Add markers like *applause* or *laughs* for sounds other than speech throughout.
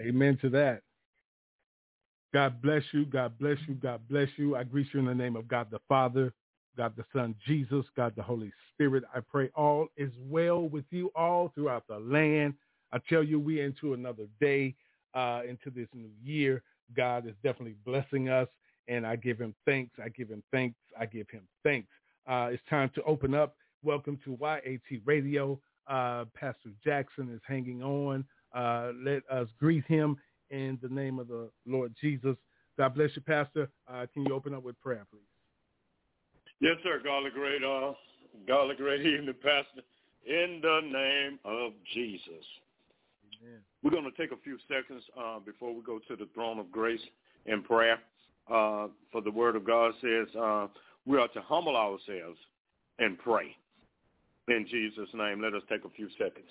Amen to that. God bless you. God bless you. God bless you. I greet you in the name of God the Father, God the Son, Jesus, God the Holy Spirit. I pray all is well with you all throughout the land. I tell you, we into another day, uh, into this new year. God is definitely blessing us, and I give him thanks. I give him thanks. I give him thanks. Uh, it's time to open up. Welcome to YAT Radio. Uh, Pastor Jackson is hanging on. Uh, let us greet him in the name of the Lord Jesus. God bless you, Pastor. Uh, can you open up with prayer, please? Yes, sir. God the great, uh, God the great evening, Pastor. In the name of Jesus. Amen. We're going to take a few seconds uh, before we go to the throne of grace in prayer. Uh, for the word of God says uh, we are to humble ourselves and pray. In Jesus' name, let us take a few seconds.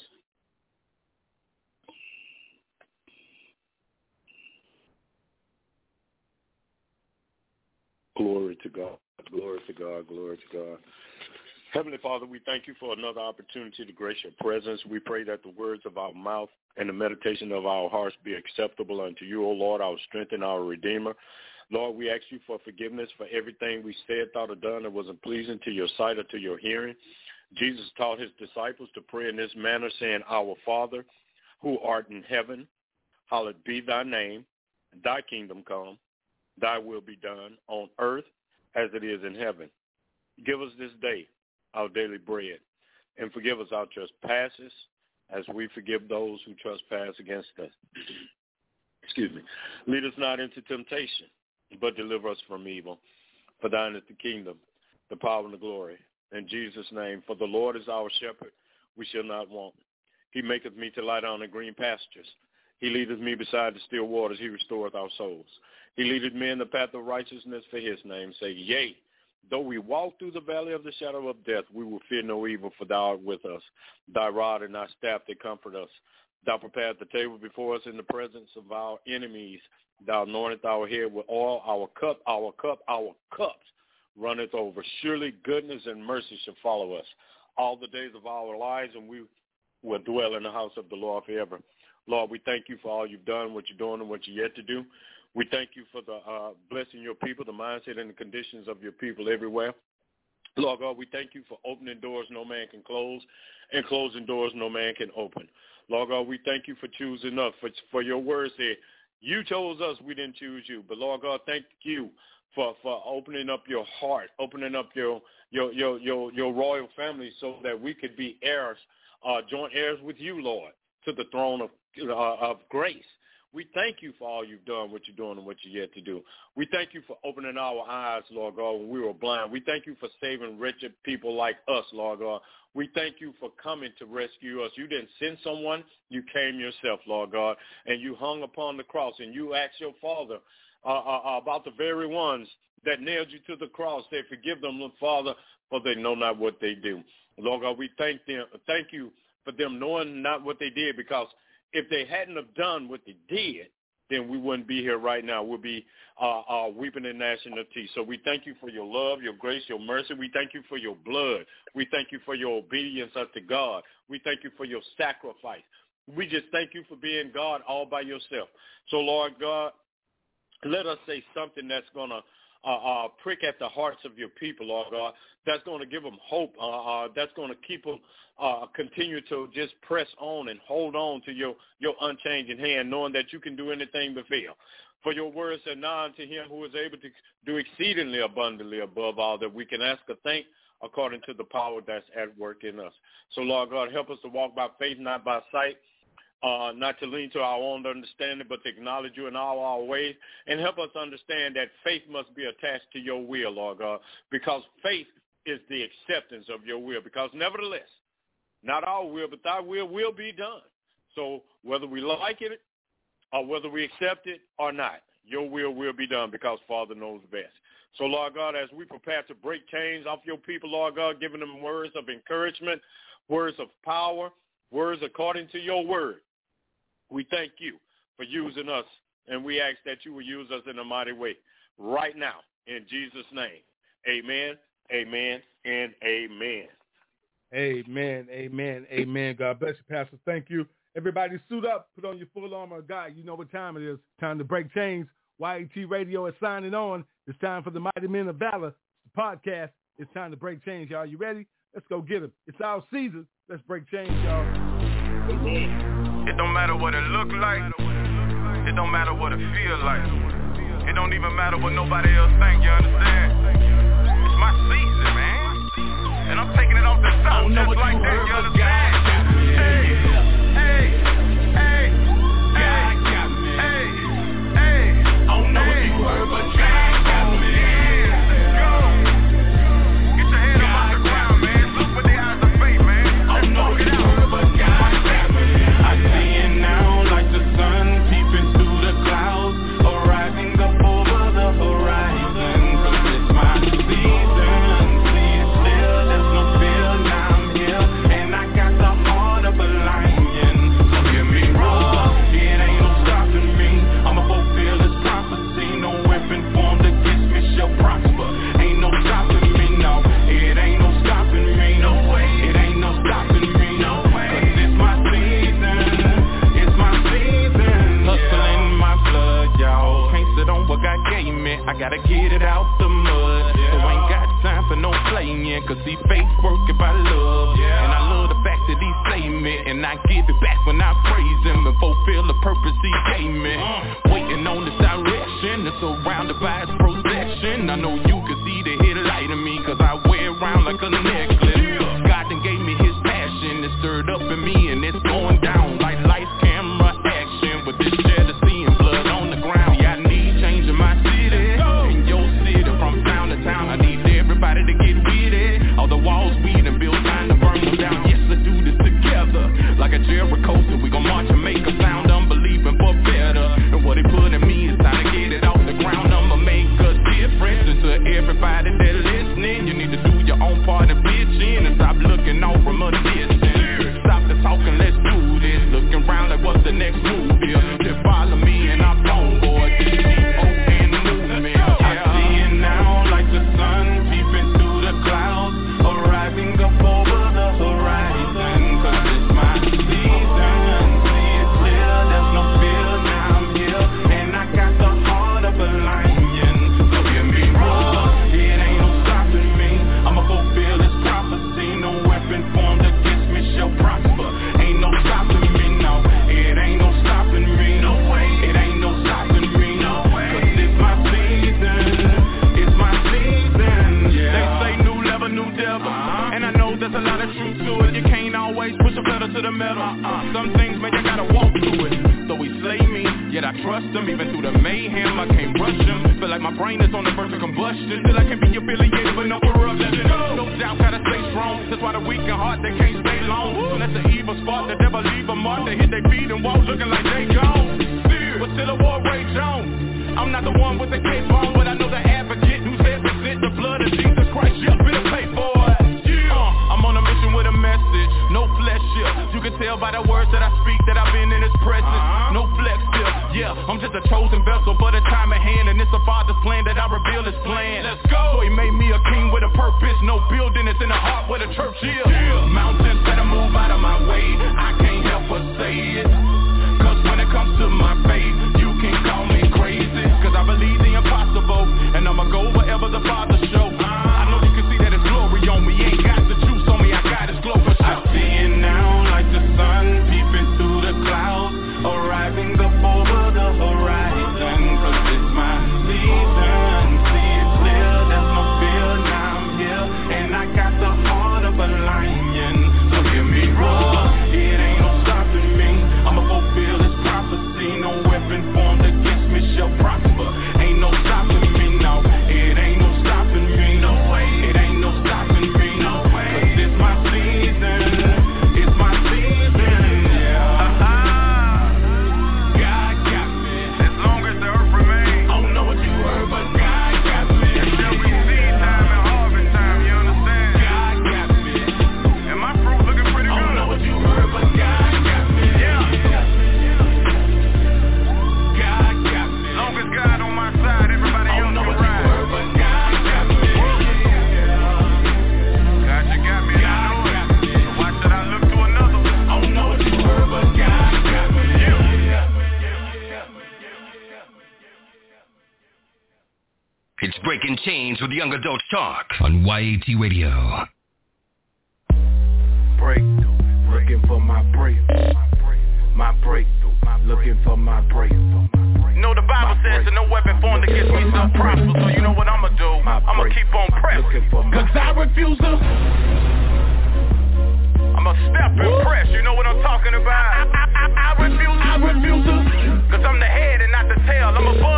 Glory to God. Glory to God. Glory to God. Heavenly Father, we thank you for another opportunity to grace your presence. We pray that the words of our mouth and the meditation of our hearts be acceptable unto you, O Lord, our strength and our Redeemer. Lord, we ask you for forgiveness for everything we said, thought, or done that wasn't pleasing to your sight or to your hearing. Jesus taught his disciples to pray in this manner, saying, Our Father, who art in heaven, hallowed be thy name, thy kingdom come, thy will be done on earth as it is in heaven. Give us this day our daily bread, and forgive us our trespasses as we forgive those who trespass against us. Excuse me. Lead us not into temptation, but deliver us from evil. For thine is the kingdom, the power, and the glory. In Jesus' name, for the Lord is our shepherd, we shall not want. He maketh me to lie down in green pastures. He leadeth me beside the still waters. He restoreth our souls. He leadeth me in the path of righteousness for his name's sake. Yea, though we walk through the valley of the shadow of death, we will fear no evil, for thou art with us. Thy rod and thy staff, they comfort us. Thou preparest the table before us in the presence of our enemies. Thou anointest our head with oil. Our cup, our cup, our cups runneth over. Surely goodness and mercy shall follow us all the days of our lives, and we will dwell in the house of the Lord forever. Lord, we thank you for all you've done, what you're doing, and what you're yet to do. We thank you for the uh, blessing your people, the mindset and the conditions of your people everywhere. Lord God, we thank you for opening doors no man can close and closing doors no man can open. Lord God, we thank you for choosing us. For, for your word said, you chose us, we didn't choose you. But Lord God, thank you for, for opening up your heart, opening up your, your, your, your, your royal family so that we could be heirs, uh, joint heirs with you, Lord, to the throne of, uh, of grace. We thank you for all you've done, what you're doing, and what you're yet to do. We thank you for opening our eyes, Lord God, when we were blind. We thank you for saving wretched people like us, Lord God. We thank you for coming to rescue us. You didn't send someone. You came yourself, Lord God, and you hung upon the cross, and you asked your Father uh, uh, uh about the very ones that nailed you to the cross. Say, forgive them, Father, for they know not what they do. Lord God, we thank them. Thank you for them knowing not what they did because – if they hadn't have done what they did, then we wouldn't be here right now. We'll be uh, uh, weeping and gnashing of teeth. So we thank you for your love, your grace, your mercy. We thank you for your blood. We thank you for your obedience unto God. We thank you for your sacrifice. We just thank you for being God all by yourself. So Lord God, let us say something that's going to uh, uh, prick at the hearts of your people, Lord God. That's going to give them hope. Uh, uh, that's going to keep them uh, continue to just press on and hold on to your your unchanging hand, knowing that you can do anything but fail. For your words are nigh unto him who is able to do exceedingly abundantly above all that we can ask or think according to the power that's at work in us. So, Lord God, help us to walk by faith, not by sight uh, not to lean to our own understanding, but to acknowledge you in all our ways, and help us understand that faith must be attached to your will, Lord God, because faith is the acceptance of your will, because nevertheless, not our will, but thy will will be done. So whether we like it or whether we accept it or not, your will will be done because Father knows best. So, Lord God, as we prepare to break chains off your people, Lord God, giving them words of encouragement, words of power, words according to your word. We thank you for using us, and we ask that you will use us in a mighty way right now in Jesus' name. Amen, amen, and amen. Amen, amen, amen. God bless you, Pastor. Thank you. Everybody suit up. Put on your full armor God. You know what time it is. Time to break chains. YAT Radio is signing on. It's time for the Mighty Men of Valor. The podcast. It's time to break chains, y'all. You ready? Let's go get them. It's our season. Let's break chains, y'all. It don't matter what it look like. It don't matter what it feel like. It don't even matter what nobody else think, you understand? It's my season, man. And I'm taking it off the top just like that, you understand? Cause these faith work if I love yeah. And I love the fact that he saved me And I give it back when I praise him And fulfill the purpose he gave me uh. Waiting on this direction It's surrounded by his protection I know you Young Adults Talk on YAT Radio. Breakthrough, looking for my breakthrough. My breakthrough, looking for my breakthrough. You know the Bible says that no weapon formed against me shall prosper, so you know what I'ma do? I'ma keep on pressing. Cause I refuse to I'ma step and press, you know what I'm talking about? I, I, I, I refuse I refuse to Cause I'm the head and not the tail, I'm above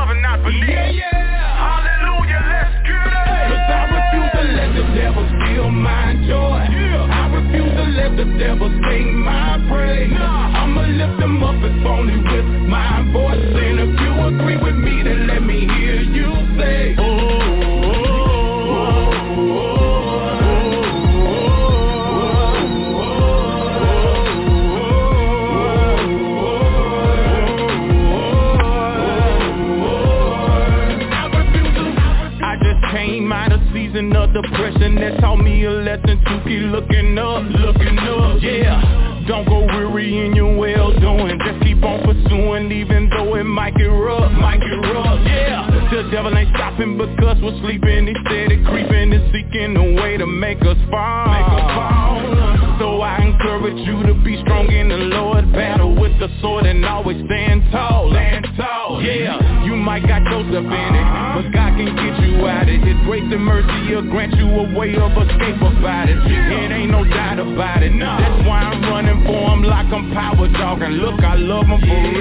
devil ain't stopping because we're sleeping, he steady creeping and seeking a way to make us fall, make us fall. So I encourage you to be strong in the Lord, battle with the sword and always stand tall, stand tall, yeah. You might got Joseph in it, uh-huh. but God can get you out of it. His grace and mercy will grant you a way of escape about it. It ain't no doubt about it. That's why I'm running for him like I'm power dog. And look, I love him for real.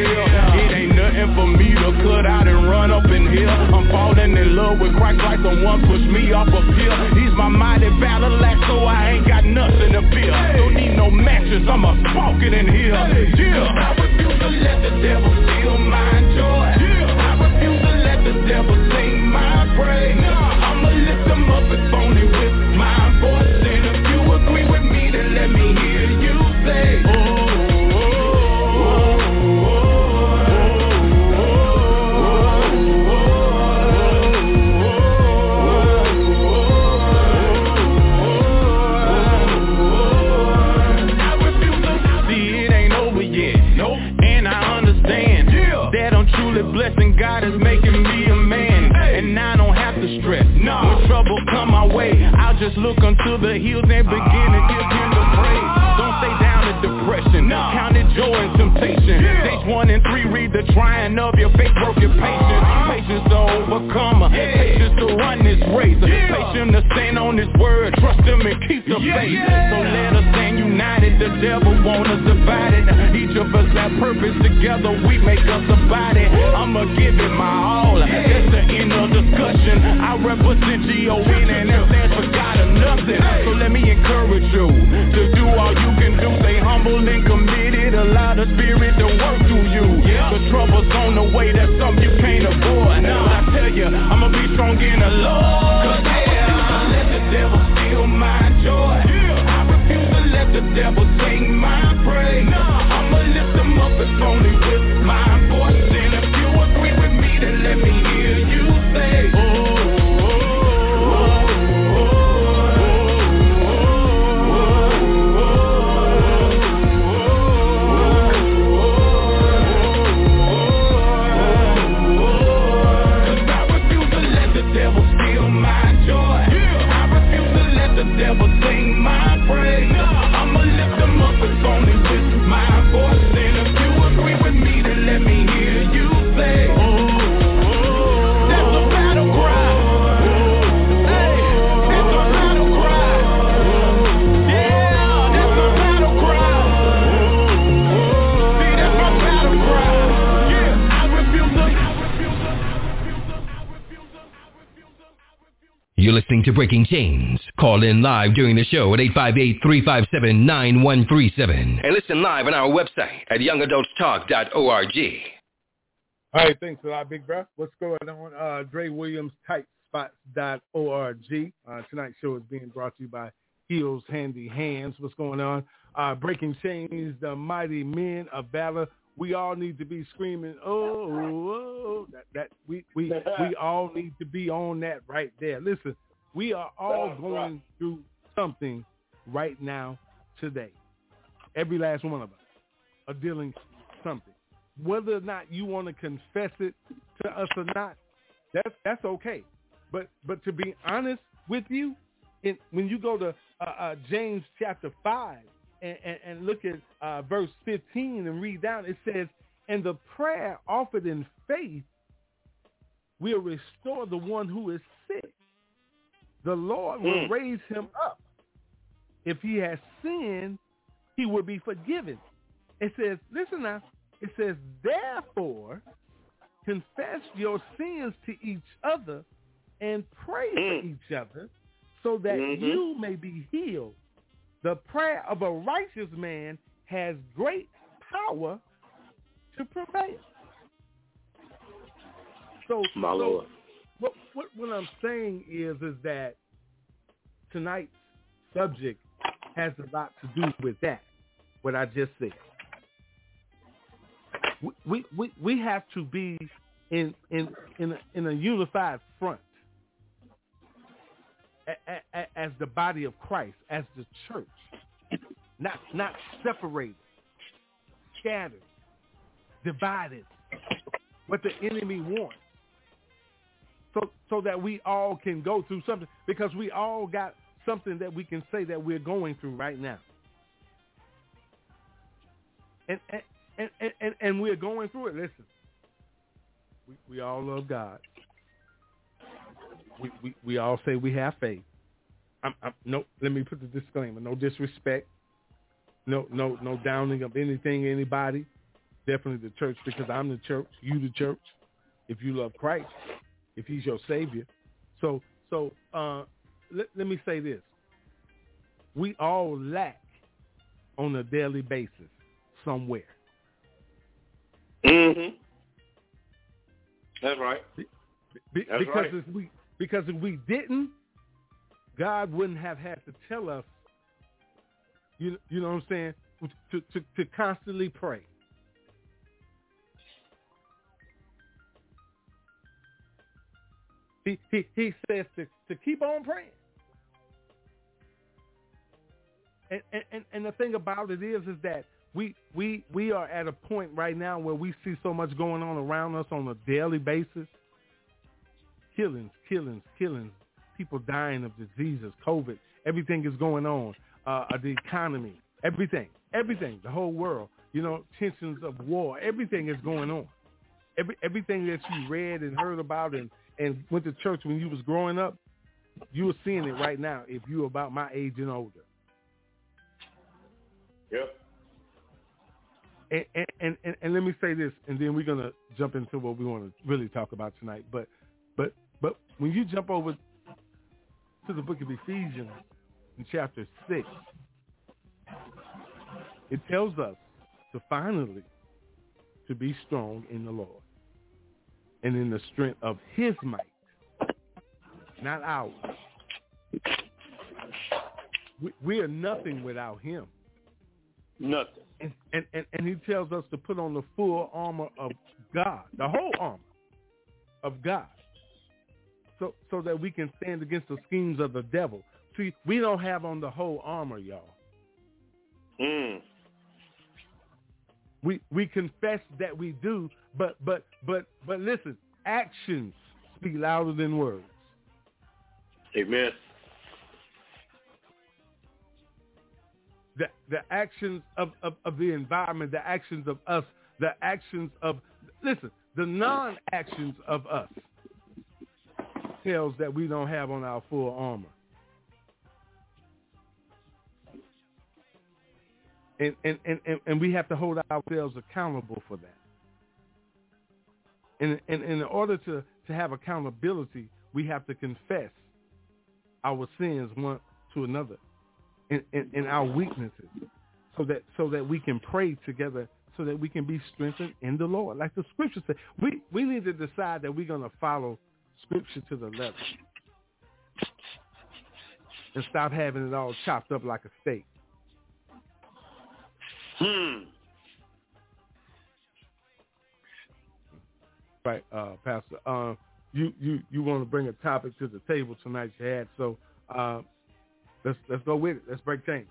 Like someone pushed me off a pill. He's my mighty battle axe, so I ain't got nothing to fear. Don't need no matches, I'm a smoke in here. Divided. Each of us have purpose together. We make us a body. I'ma give it my all. That's the end of discussion. I represent G-O-N and that stands for God or nothing. So let me encourage you to do all you can do. Stay humble and committed. Allow the spirit to work through you. The trouble's on the way. That's something you can't avoid. But I tell you, I'ma be strong in the Lord. Cause I refuse to let the devil steal my joy the devil sing my praise. Nah, I'ma lift them up if only with my voice. And if you agree with me then let me listening to Breaking Chains. Call in live during the show at 858-357-9137. And listen live on our website at youngadultstalk.org. All right, thanks a lot, Big Bro. What's going on? Uh, Dre Williams, tightspots.org. Uh, tonight's show is being brought to you by Heels Handy Hands. What's going on? Uh, Breaking Chains, the mighty men of valor. We all need to be screaming, oh, oh, that, that we, we, we all need to be on that right there. Listen, we are all going through something right now today. Every last one of us are dealing with something. Whether or not you want to confess it to us or not, that's that's okay. but but to be honest with you, in, when you go to uh, uh, James chapter five and, and, and look at uh, verse fifteen and read down, it says, "And the prayer offered in faith will restore the one who is sick. The Lord will Mm. raise him up. If he has sinned, he will be forgiven." It says, "Listen now." It says, "Therefore." confess your sins to each other and pray for Mm. each other so that Mhm. you may be healed. The prayer of a righteous man has great power to prevail. So, My so Lord. What, what what I'm saying is is that tonight's subject has a lot to do with that. What I just said. We we we, have to be in in in a, in a unified front a, a, as the body of Christ, as the church, not not separated, scattered, divided. What the enemy wants so so that we all can go through something because we all got something that we can say that we're going through right now. And and and, and, and, we're going through it. Listen, we, we all love God. We, we we all say we have faith. I'm, I'm, no, let me put the disclaimer: no disrespect, no no no downing of anything, anybody. Definitely the church because I'm the church. You the church. If you love Christ, if He's your Savior. So so uh, let let me say this: we all lack on a daily basis somewhere. Mm-hmm. That's right. Be, That's because right. if we because if we didn't, God wouldn't have had to tell us. You you know what I'm saying? To to to constantly pray. He he says to to keep on praying. And and and, and the thing about it is is that we we we are at a point right now where we see so much going on around us on a daily basis. Killings, killings, killings, people dying of diseases, COVID, everything is going on, uh, the economy, everything, everything, the whole world, you know, tensions of war, everything is going on. Every everything that you read and heard about and and went to church when you was growing up, you were seeing it right now if you were about my age and older. Yep. And, and, and, and, and let me say this, and then we're gonna jump into what we want to really talk about tonight. But but but when you jump over to the book of Ephesians in chapter six, it tells us to finally to be strong in the Lord and in the strength of His might, not ours. We, we are nothing without Him. Nothing. And, and, and, and he tells us to put on the full armor of God, the whole armor of God, so so that we can stand against the schemes of the devil. See, we don't have on the whole armor, y'all. Mm. We we confess that we do, but but but but listen, actions speak louder than words. Amen. the the actions of, of, of the environment, the actions of us, the actions of listen, the non actions of us tells that we don't have on our full armor. And and, and, and, we have to hold ourselves accountable for that. And, and, and in order to, to have accountability, we have to confess our sins one to another and, and, and our weaknesses so that so that we can pray together so that we can be strengthened in the Lord. Like the scripture said, we, we need to decide that we're going to follow scripture to the letter and stop having it all chopped up like a steak. Hmm. Right, uh, Pastor. Uh, you, you, you want to bring a topic to the table tonight, you had. So uh, let's let's go with it. Let's break things.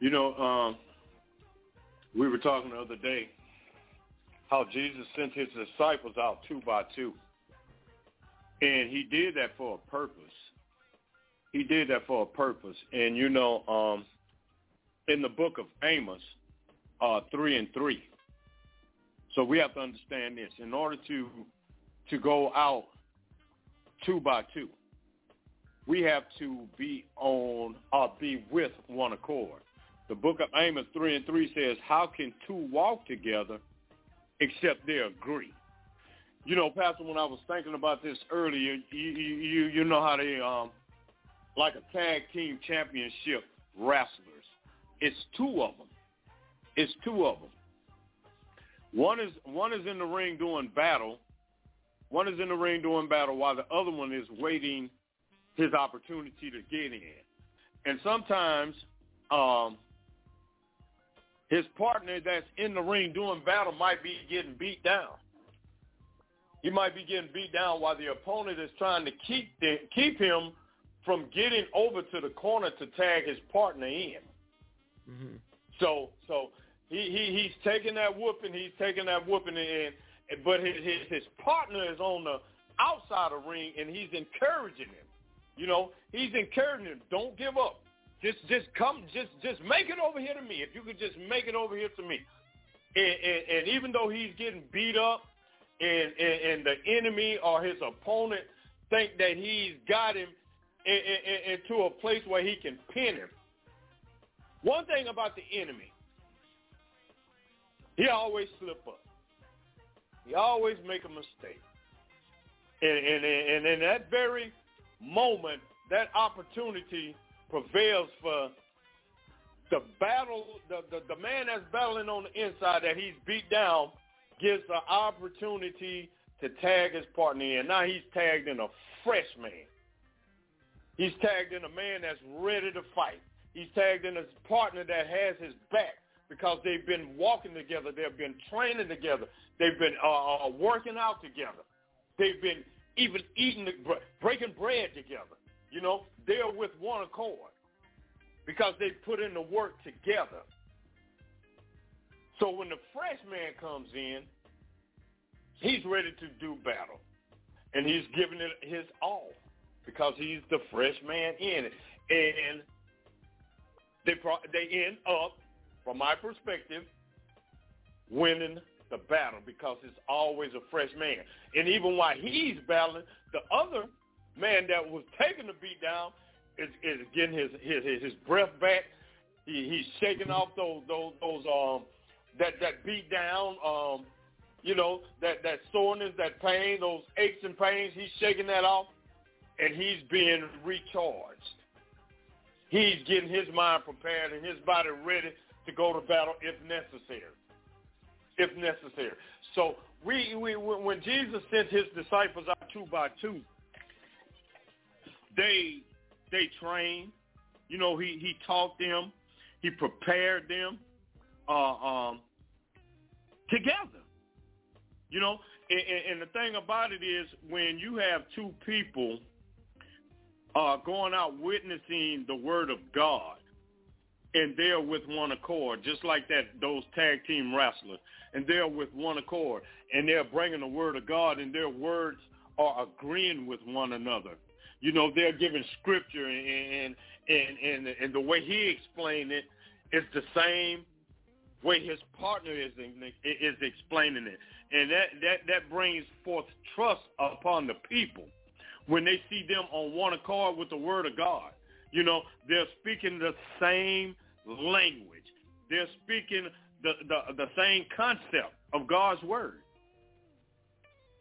You know, um, we were talking the other day how Jesus sent his disciples out two by two. And he did that for a purpose. He did that for a purpose. And you know, um, in the book of Amos, uh, three and three. So we have to understand this. In order to to go out two by two, we have to be on or be with one accord. The book of Amos 3 and 3 says, how can two walk together except they agree? You know, Pastor, when I was thinking about this earlier, you you, you know how they, um, like a tag team championship wrestlers, it's two of them. It's two of them. One is one is in the ring doing battle. One is in the ring doing battle while the other one is waiting his opportunity to get in. And sometimes um, his partner that's in the ring doing battle might be getting beat down. He might be getting beat down while the opponent is trying to keep the, keep him from getting over to the corner to tag his partner in. Mm-hmm. So so he, he he's taking that whooping, he's taking that whooping in, but his, his his partner is on the outside of the ring and he's encouraging him. You know, he's encouraging him, don't give up. Just just come, just just make it over here to me. If you could just make it over here to me. And, and, and even though he's getting beat up, and, and and the enemy or his opponent think that he's got him in, in, into a place where he can pin him. One thing about the enemy, he always slip up. He always make a mistake. And, and, and in that very moment, that opportunity prevails for the battle, the, the, the man that's battling on the inside that he's beat down gets the opportunity to tag his partner in. Now he's tagged in a fresh man. He's tagged in a man that's ready to fight. He's tagged in a partner that has his back because they've been walking together. They've been training together. They've been uh, uh working out together. They've been even eating, the, breaking bread together. You know, they're with one accord because they put in the work together. So when the fresh man comes in, he's ready to do battle. And he's giving it his all because he's the fresh man in it. And they, they end up, from my perspective, winning the battle because it's always a fresh man. And even while he's battling, the other man that was taking the beat down is, is getting his, his his breath back. He, he's shaking off those those those um that that beat down um you know that that soreness, that pain, those aches and pains. He's shaking that off, and he's being recharged. He's getting his mind prepared and his body ready to go to battle if necessary. If necessary. So we, we when Jesus sent his disciples out two by two, they they trained. You know, he he taught them, he prepared them uh, um, together. You know, and, and the thing about it is when you have two people uh, going out witnessing the word of God, and they're with one accord, just like that those tag team wrestlers, and they're with one accord, and they're bringing the word of God, and their words are agreeing with one another. You know, they're giving scripture, and and and and the way he explained it is the same way his partner is is explaining it, and that that that brings forth trust upon the people when they see them on one accord with the word of God. You know, they're speaking the same language. They're speaking the, the, the same concept of God's word.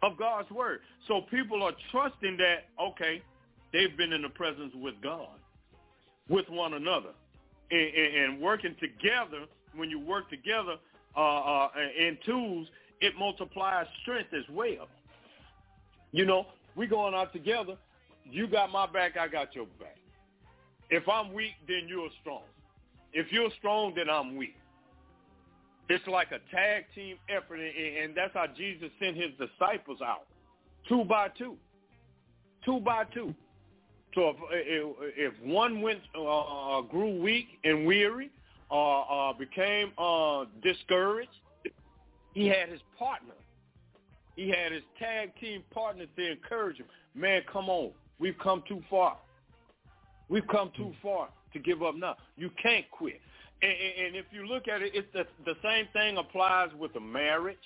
Of God's word. So people are trusting that, okay, they've been in the presence with God, with one another. And, and, and working together, when you work together uh, uh, in tools, it multiplies strength as well. You know, we going out together. You got my back, I got your back. If I'm weak, then you're strong. If you're strong, then I'm weak. It's like a tag team effort, and that's how Jesus sent his disciples out, two by two, two by two. So if if, one went uh, uh, grew weak and weary, uh, uh, became uh, discouraged, he had his partner He had his tag team partners to encourage him. Man, come on. We've come too far. We've come too far to give up now. You can't quit. And, and, and if you look at it, it's the, the same thing applies with a marriage.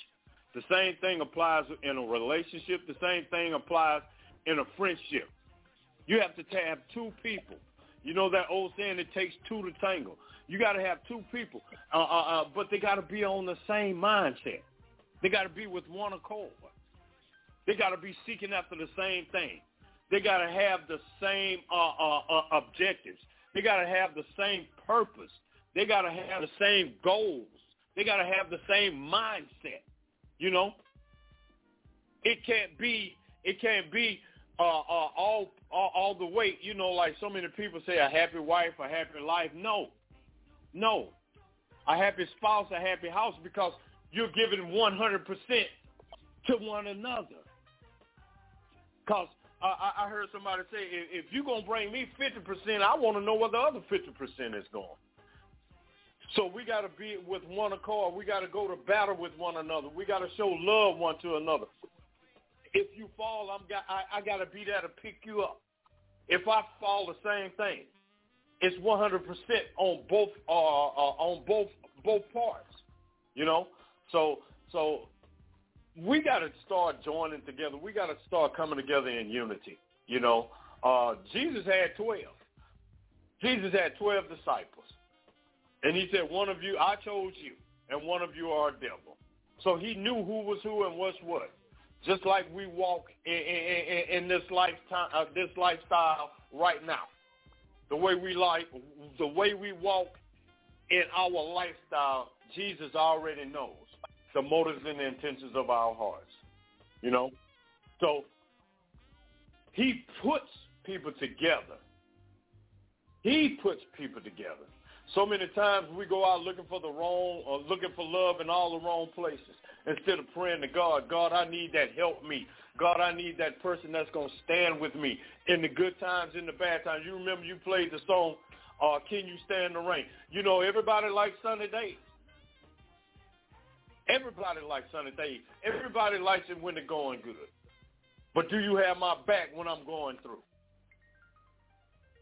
The same thing applies in a relationship. The same thing applies in a friendship. You have to have two people. You know that old saying, it takes two to tangle. You got to have two people, uh, uh, uh, but they got to be on the same mindset. They got to be with one accord. They got to be seeking after the same thing. They got to have the same uh, uh, uh, objectives. They got to have the same purpose. They got to have the same goals. They got to have the same mindset. You know, it can't be. It can't be uh, uh, all, all all the way. You know, like so many people say, a happy wife, a happy life. No, no, a happy spouse, a happy house, because you're giving 100% to one another. Because I, I heard somebody say, if, if you're going to bring me 50%, I want to know where the other 50% is going. So we got to be with one accord. We got to go to battle with one another. We got to show love one to another. If you fall, I'm got, I, I got to be there to pick you up. If I fall, the same thing. It's 100% on both uh, uh, on both both parts. You know, so so we got to start joining together. We got to start coming together in unity. You know, uh, Jesus had twelve. Jesus had twelve disciples, and he said, "One of you, I chose you, and one of you are a devil." So he knew who was who and what's what. Just like we walk in, in, in this lifetime, uh, this lifestyle right now, the way we like, the way we walk in our lifestyle, Jesus already knows the motives and the intentions of our hearts. You know? So he puts people together. He puts people together. So many times we go out looking for the wrong or looking for love in all the wrong places instead of praying to God, God, I need that. Help me. God, I need that person that's going to stand with me in the good times, in the bad times. You remember you played the song, uh, Can You Stand the Rain? You know, everybody likes Sunday days. Everybody likes sunny days. Everybody likes it when they're going good. But do you have my back when I'm going through?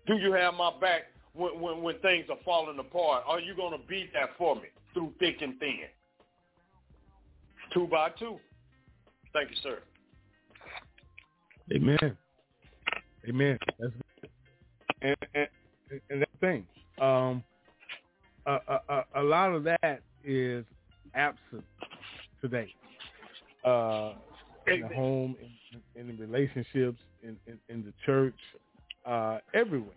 Do you have my back when, when, when things are falling apart? Are you going to be that for me through thick and thin? Two by two. Thank you, sir. Amen. Amen. That's and and, and that thing. Um, a, a, a lot of that is absent today. Uh, in the home, in, in the relationships, in, in, in the church, uh, everywhere.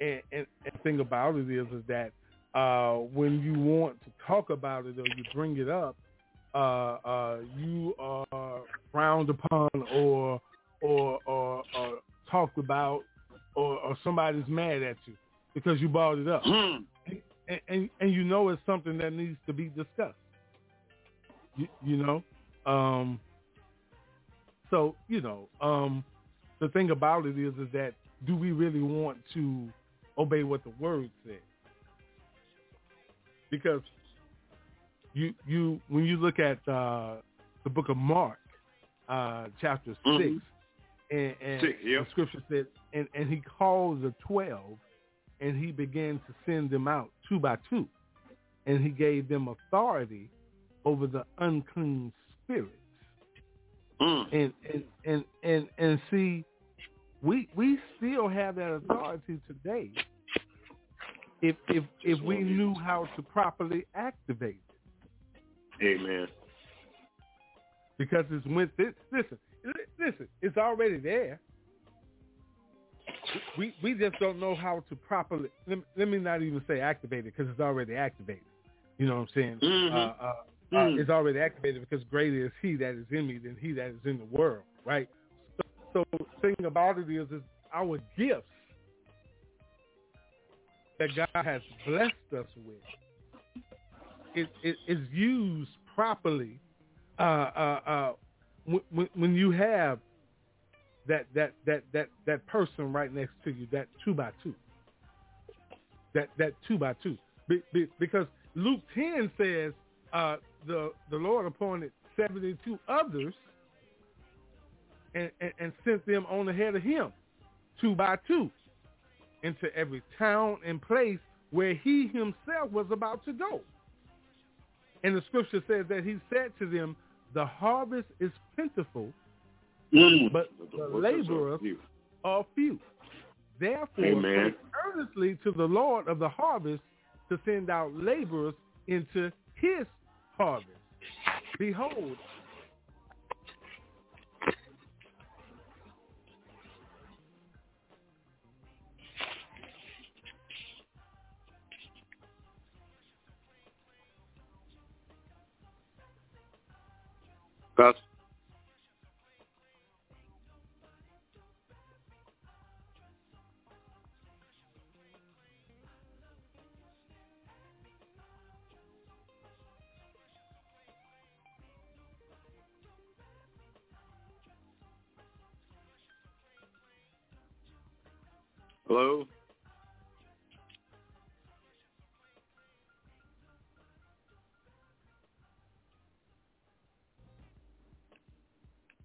And, and, and the thing about it is, is that uh, when you want to talk about it or you bring it up, uh, uh, you are frowned upon or or or, or talked about, or, or somebody's mad at you because you brought it up, Hmm. and, and and you know it's something that needs to be discussed. You, you know, um, so you know, um, the thing about it is, is that do we really want to obey what the word says? Because you you when you look at uh, the book of Mark, uh, chapter Mhm. six, and, and Six, yeah. the scripture said, and, and he called the twelve, and he began to send them out two by two, and he gave them authority over the unclean spirits. Mm. And and and and, and see, we we still have that authority today. If if if we knew how to properly activate it, Amen. because it's with it. Listen, listen, it's already there. We we just don't know how to properly. Let, me- let me not even say activate it because it's already activated. You know what I'm saying? Mhm. Uh, uh, uh, Mm. it's already activated because greater is He that is in me than He that is in the world. Right. So, so thing about it is, is our gifts that God has blessed us with. It, it is used properly uh, uh, uh, when, when you have that that that that that person right next to you, that two by two, that that two by two, be, be, because Luke ten says uh, the the Lord appointed seventy two others and, and, and sent them on ahead of him, two by two, into every town and place where he himself was about to go. And the scripture says that he said to them, the harvest is plentiful, Mm. but The the workers are laborers few. are few. Therefore, Amen. earnestly to the Lord of the harvest to send out laborers into his harvest. Behold, Pastor.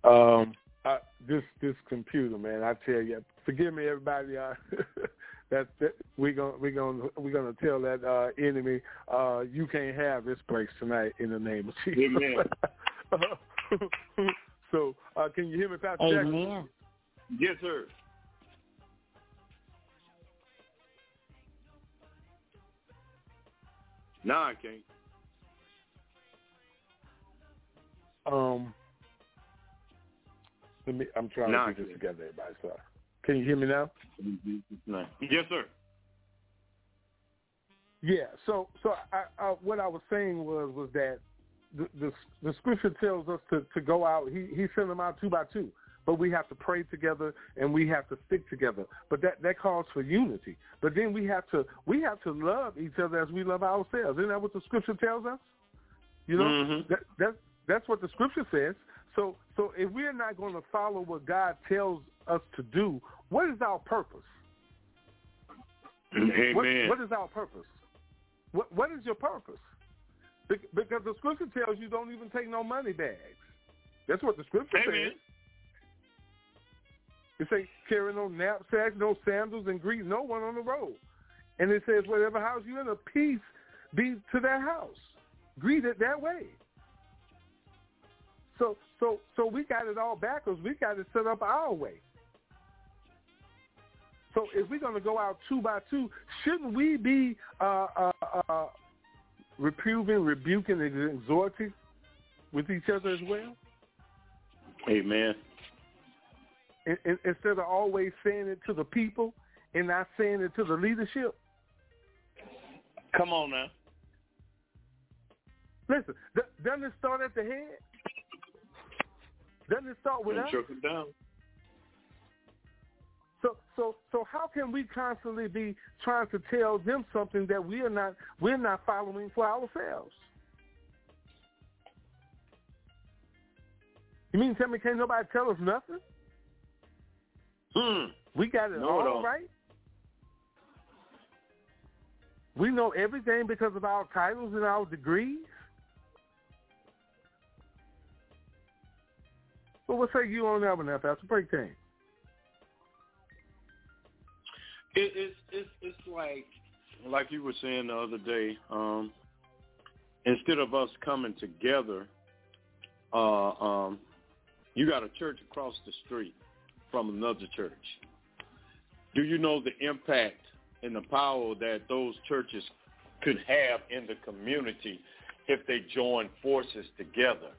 Um, I, this this computer, man, I tell you, forgive me, everybody. Uh, *laughs* that, that we gonna we gonna we gonna tell that uh, enemy, uh, you can't have this place tonight in the name of Jesus. *laughs* so, uh, can you hear me, Pastor Jackson? Amen. Yes, sir. Now I can't. Um, let me. I'm trying to get this together, everybody. So, can you hear me now? Yes, sir. Yeah. So, so I, I, what I was saying was was that the the, the scripture tells us to, to go out. He he sent them out two by two, but we have to pray together and we have to stick together. But that that calls for unity. But then we have to we have to love each other as we love ourselves. Isn't that what the scripture tells us? You know, Mhm. that that that's what the scripture says. So so if we're not going to follow what God tells us to do, what is our purpose? Amen. What, what is our purpose? What What is your purpose? Bec- Because the scripture tells you don't even take no money bags. That's what the scripture Amen. says. It says carry no knapsacks, no sandals, and greet no one on the road. And it says whatever house you're in, a peace be to that house. Greet it that way. So so so we got it all backwards. We got it set up our way. So if we're going to go out two by two, shouldn't we be uh, uh, uh, reproving, rebuking, and exhorting with each other as well? Amen. In, in, instead of always saying it to the people and not saying it to the leadership? Come on now. Listen, doesn't it start at the head? Doesn't it start with And us? down. So so so how can we constantly be trying to tell them something that we are not we're not following for ourselves? You mean tell me can't nobody tell us nothing? Hmm. We got it No, all don't. right. We know everything because of our titles and our degrees. Well, what say you on that one Pastor Break Time? It, it's it's it's like like you were saying the other day. Um, instead of us coming together, uh, um, you got a church across the street from another church. Do you know the impact and the power that those churches could have in the community if they join forces together?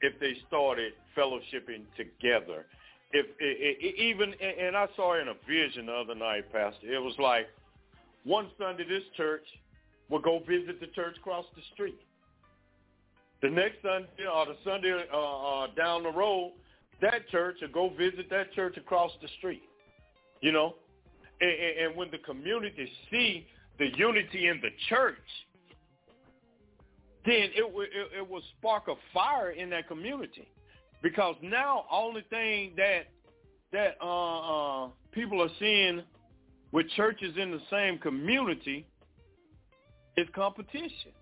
If they started fellowshipping together, if it, it, even and I saw in a vision the other night, Pastor. It was like one Sunday this church will go visit the church across the street. The next Sunday or the Sunday uh, uh, down the road, that church will go visit that church across the street. You know, and, and, and when the community see the unity in the church, then it will it, it will spark a fire in that community because now only thing that that uh, uh, people are seeing with churches in the same community is competition.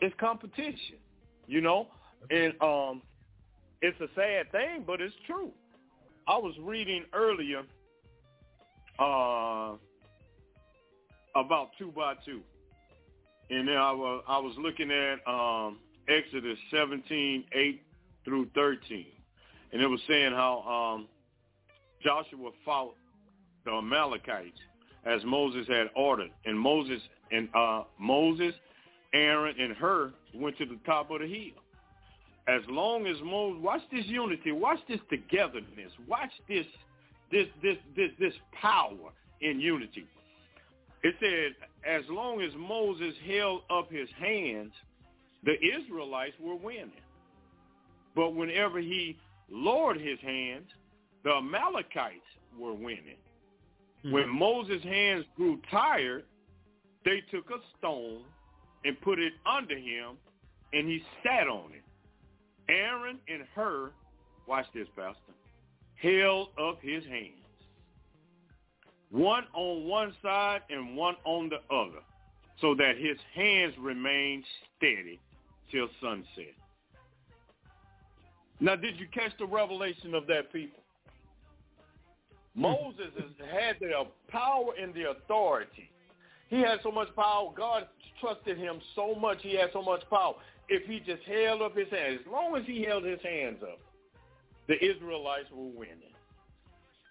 It's competition, you know, and um, it's a sad thing, but it's true. I was reading earlier uh, about two by two, and then I was I was looking at um, Exodus 17, 8 through 13, and it was saying how um, Joshua fought the Amalekites as Moses had ordered, and Moses and uh, Moses, Aaron, and Hur went to the top of the hill. As long as Moses, watch this unity, watch this togetherness, watch this, this, this, this, this power in unity. It said, as long as Moses held up his hands, the Israelites were winning. But whenever he lowered his hands, the Amalekites were winning. Mm-hmm. When Moses' hands grew tired, they took a stone and put it under him, and he sat on it. Aaron and Hur, watch this, Pastor, held up his hands, one on one side and one on the other, so that his hands remained steady till sunset. Now, did you catch the revelation of that people? Hmm. Moses had the power and the authority. He had so much power. God trusted him so much. He had so much power. If he just held up his hands, as long as he held his hands up, the Israelites were winning.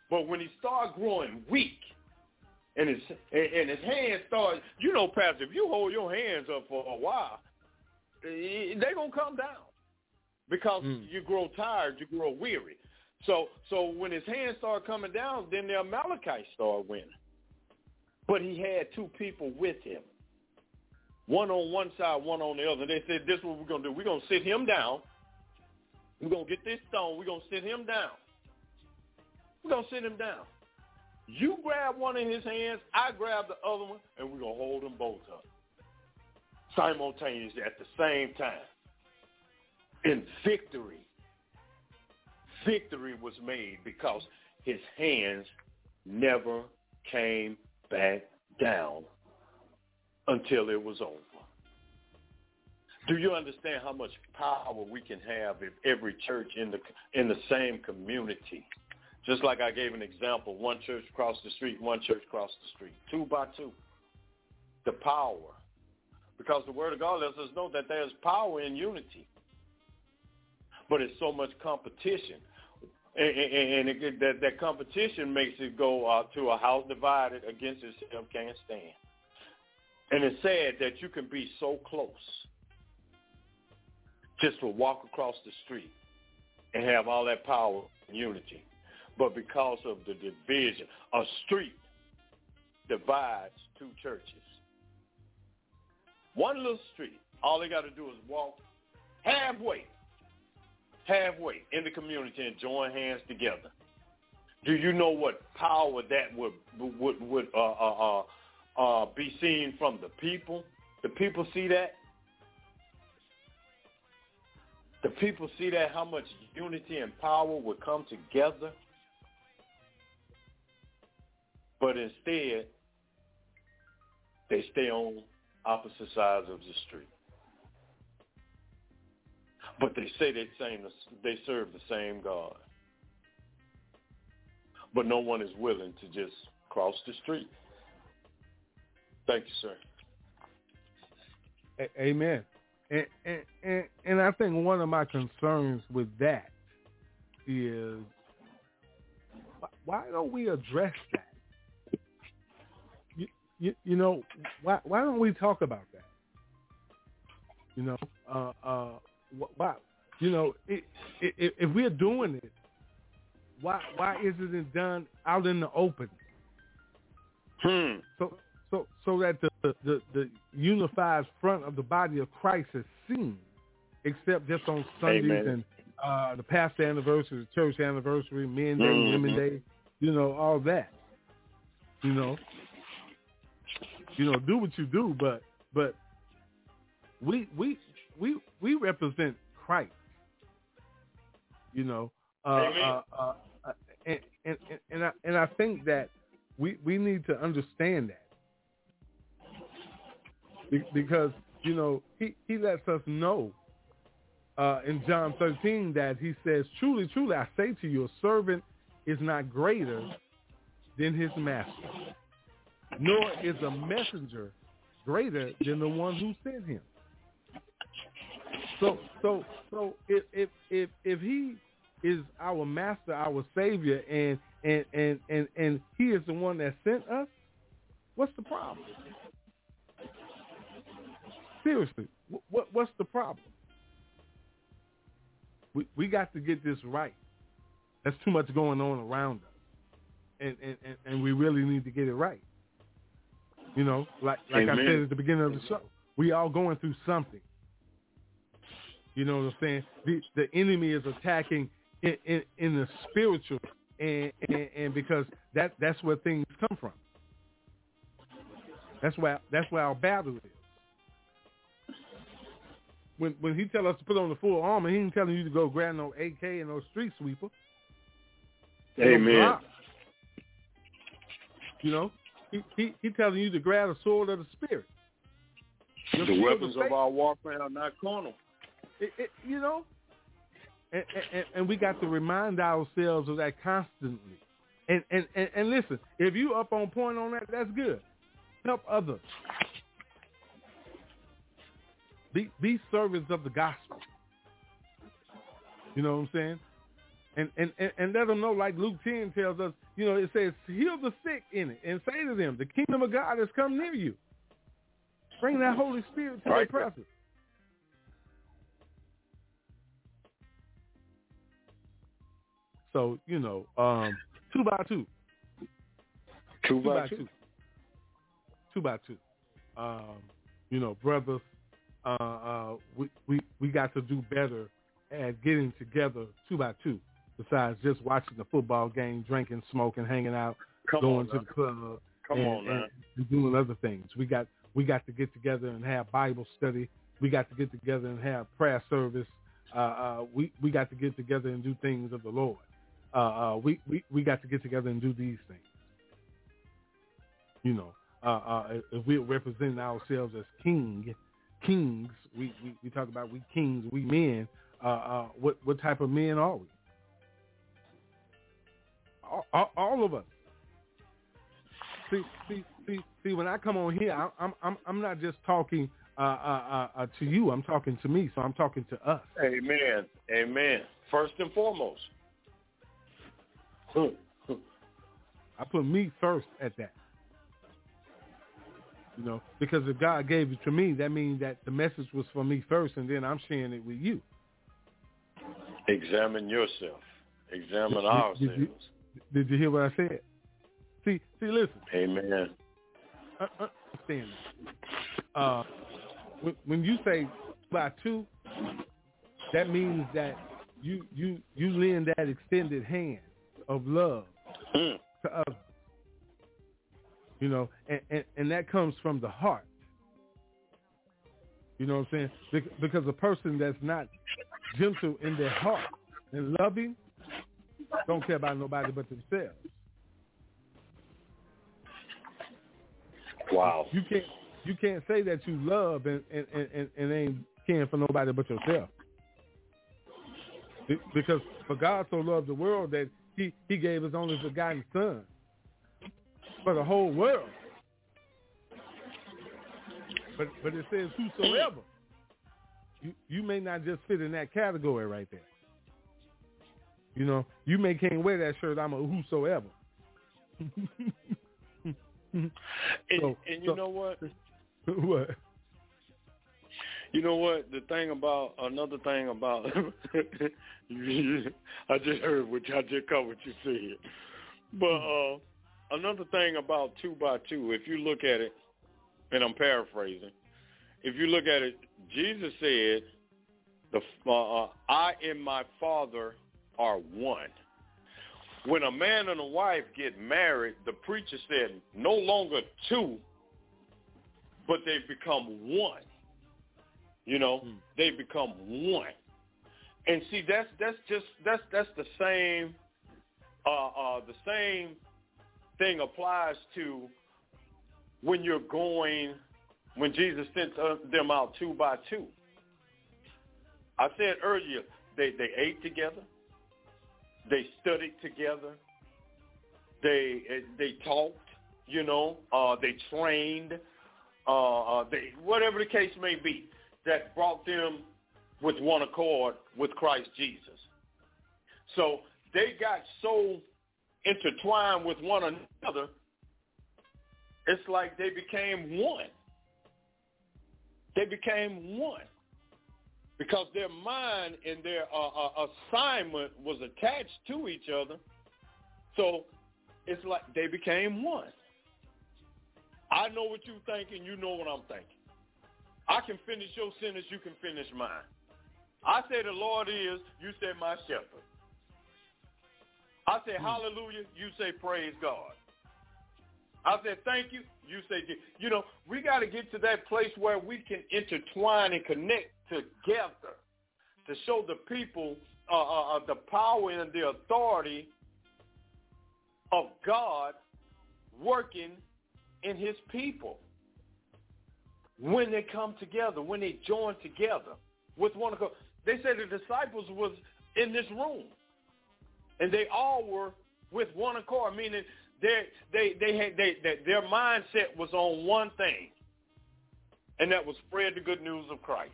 But when he started growing weak, and his and his hands started, you know, Pastor, if you hold your hands up for a while, they're gonna come down because mm. you grow tired, you grow weary. So so when his hands started coming down, then the Amalekites start winning. But he had two people with him. One on one side, one on the other. They said, this is what we're going to do. We're going to sit him down. We're going to get this stone. We're going to sit him down. We're going to sit him down. You grab one in his hands, I grab the other one, and we're going to hold them both up simultaneously at the same time. In victory victory was made because his hands never came back down until it was over. Do you understand how much power we can have if every church in the in the same community? Just like I gave an example, one church across the street, one church across the street, two by two. The power. Because the word of God lets us know that there's power in unity. But it's so much competition and, and, and it, that that competition makes it go uh, to a house divided against itself can't stand. And it's sad that you can be so close just to walk across the street and have all that power and unity. But because of the division, a street divides two churches. One little street, all they got to do is walk halfway halfway in the community and join hands together. Do you know what power that would would would uh, uh, uh, uh, be seen from the people? The people see that. The people see that how much unity and power would come together. But instead, they stay on opposite sides of the street. But they say they same they serve the same God. But no one is willing to just cross the street. Thank you, sir. A- Amen. And, and, and and I think one of my concerns with that is why don't we address that? You, you, know why why don't we talk about that? You know, uh, uh, why, you know, it, it, if we're doing it, why why isn't it done out in the open? Hmm. So so so that the, the the unified front of the body of Christ is seen, except just on Sundays Amen. and uh, the past anniversary, the church anniversary, men day, mm-hmm. women day, you know, all that. You know, you know, do what you do, but but we we we we represent Christ. You know, uh, uh, uh, uh, and and and I, and I think that we we need to understand that because you know he he lets us know uh, in John 13 that he says, truly, truly, I say to you, a servant is not greater than his master, nor is a messenger greater than the one who sent him. So, so, so if if if, if he is our master, our savior, and and and and and he is the one that sent us, what's the problem? Seriously, what what's the problem? We we got to get this right. There's too much going on around us, and and and, and we really need to get it right. You know, like like Amen. I said at the beginning of the show, we all going through something. You know what I'm saying? The the enemy is attacking in in, in the spiritual, and, and and because that that's where things come from. That's why that's where our battle is. When when he tell us to put on the full armor, he ain't telling you to go grab no AK and no street sweeper. Amen. You know, he, he he telling you to grab the sword of the spirit. Your The weapons of our warfare are not carnal. It, it, you know, and, and, and we got to remind ourselves of that constantly. And, and and and listen, if you up on point on that, that's good. Help others. Be be servants of the gospel. You know what I'm saying? And and, and and let them know, like Luke 10 tells us, you know, it says, heal the sick in it and say to them, the kingdom of God has come near you. Bring that Holy Spirit to Right. their presence. So, you know, um, two by two. Two Two by by two. two. Two by two. Um, you know, brothers, uh, uh, we, we, we got to do better at getting together two by two besides just watching the football game, drinking, smoking, hanging out, Come going to now. the club, Come and, on and, doing other things. We got we got to get together and have Bible study. We got to get together and have prayer service. Uh, uh, we we got to get together and do things of the Lord. Uh, uh, we, we we got to get together and do these things. You know, uh, uh, if we're representing ourselves as king, kings, we, we, we talk about we kings, we men. Uh, uh, what what type of men are we? All, all, all of us. See, see, see, see. When I come on here, I- I'm, I'm, I'm not just talking uh, uh, uh, uh, to you. I'm talking to me. So I'm talking to us. Amen. Amen. First and foremost. *laughs* I put me first at that. You know, because if God gave it to me, that means that the message was for me first, and then I'm sharing it with you. Examine yourself. Examine ourselves. Did you hear what I said? See, see, listen. Amen. Uh, understand this. Uh, when, when you say by two, that means that you you you lend that extended hand of love Mm. to others. You know, and, and, and that comes from the heart. You know what I'm saying? Because a person that's not gentle in their heart and loving don't care about nobody but themselves. Wow. You can't you can't say that you love and and, and, and, ain't caring for nobody but yourself. Because for God so loved the world that he, he gave his only begotten son for the whole world. But but it says whosoever. You you may not just fit in that category right there. You know, you may can't wear that shirt, I'm a whosoever. *laughs* And, So- and you so- know what? *laughs* what? You know what? The thing about another thing about *laughs* I just heard what I just caught what you said. But uh another thing about two by two, if you look at it, and I'm paraphrasing, if you look at it, Jesus said, "The uh, uh, I and my Father are one." When a man and a wife get married, the preacher said, "No longer two, but they become one." You know, Hmm. they become one. And see, that's that's just that's that's the same uh, uh, the same thing applies to when you're going when Jesus sent uh, them out two by two. I said earlier, they, they ate together. They studied together. They they talked, you know. Uh, they trained. Uh, uh, they whatever the case may be, that brought them with one accord with Christ Jesus. So they got so intertwined with one another, it's like they became one. They became one because their mind and their uh, uh, assignment was attached to each other. So it's like they became one. I know what you're thinking. You know what I'm thinking. I can finish your sentence. You can finish mine. I say the Lord is. You say my shepherd. I say hallelujah. You say praise God. I said thank you. You say, you know, we got to get to that place where we can intertwine and connect together to show the people uh, uh, uh, the power and the authority of God working in his people when they come together, when they join together with one accord. They said the disciples was in this room, and they all were with one accord, meaning they they they had they, they their mindset was on one thing, and that was spread the good news of Christ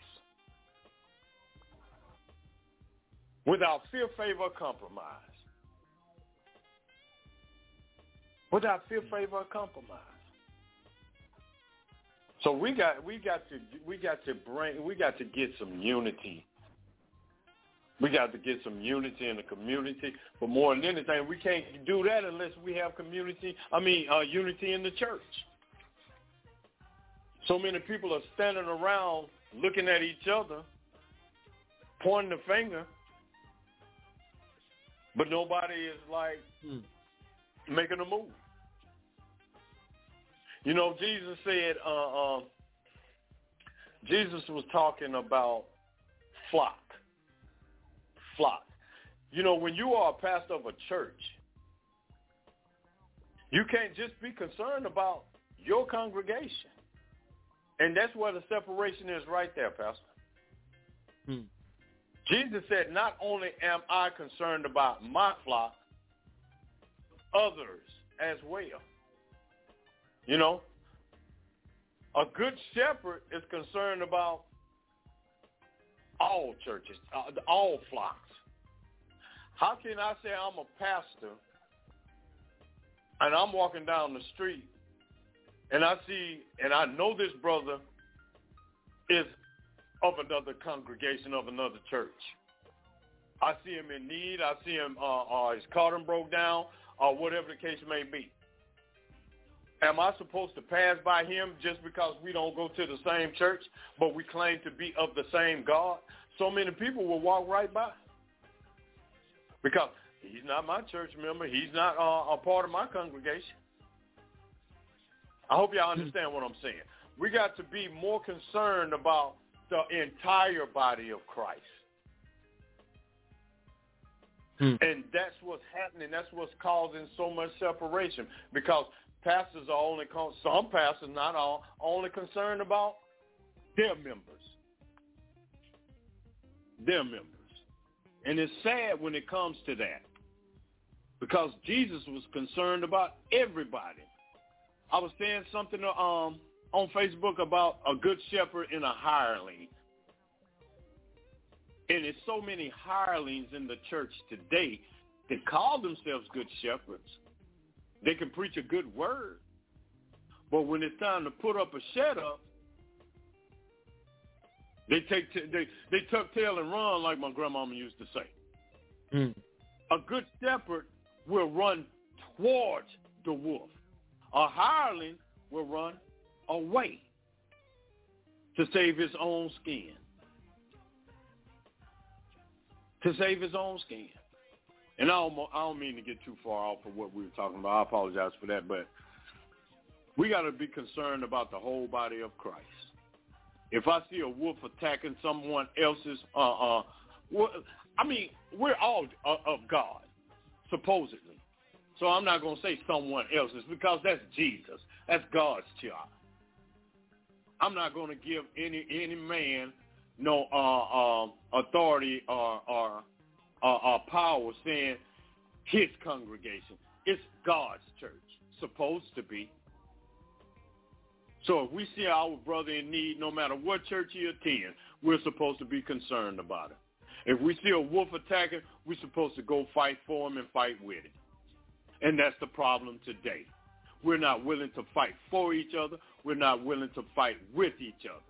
without fear, favor, or compromise. Without fear, favor, or compromise. So we got we got to we got to bring we got to get some unity we got to get some unity in the community. But more than anything, we can't do that unless we have community, I mean, uh, unity in the church. So many people are standing around looking at each other, pointing the finger, but nobody is like hmm. making a move. You know, Jesus said, uh, uh, Jesus was talking about flock flock. You know, when you are a pastor of a church, you can't just be concerned about your congregation. And that's where the separation is right there, Pastor. Hmm. Jesus said, not only am I concerned about my flock, others as well. You know, a good shepherd is concerned about all churches, uh, all flocks. How can I say I'm a pastor and I'm walking down the street and I see and I know this brother is of another congregation of another church. I see him in need. I see him, uh, uh, his carton broke down or whatever the case may be. Am I supposed to pass by him just because we don't go to the same church, but we claim to be of the same God? So many people will walk right by because he's not my church member. He's not uh, a part of my congregation. I hope y'all understand what I'm saying. We got to be more concerned about the entire body of Christ. Hmm. And that's what's happening. That's what's causing so much separation because pastors are only, con- some pastors, not all, only concerned about their members. Their members. And it's sad when it comes to that because Jesus was concerned about everybody. I was saying something to um, on Facebook about a good shepherd and a hireling. And there's so many hirelings in the church today that call themselves good shepherds. They can preach a good word. But when it's time to put up a shed up, they take t- they they tuck tail and run like my grandmama used to say. Mm. A good shepherd will run towards the wolf. A hireling will run away to save his own skin. To save his own skin. And I don't, I don't mean to get too far off of what we were talking about. I apologize for that, but we got to be concerned about the whole body of Christ. If I see a wolf attacking someone else's, uh, uh, well, I mean, we're all of God, supposedly. So I'm not going to say someone else's because that's Jesus. That's God's child. I'm not going to give any any man no uh, uh, authority or, or, power saying his congregation. It's God's church, supposed to be. So if we see our brother in need, no matter what church he attends, we're supposed to be concerned about it. If we see a wolf attacking, we're supposed to go fight for him and fight with him. And that's the problem today. We're not willing to fight for each other. We're not willing to fight with each other.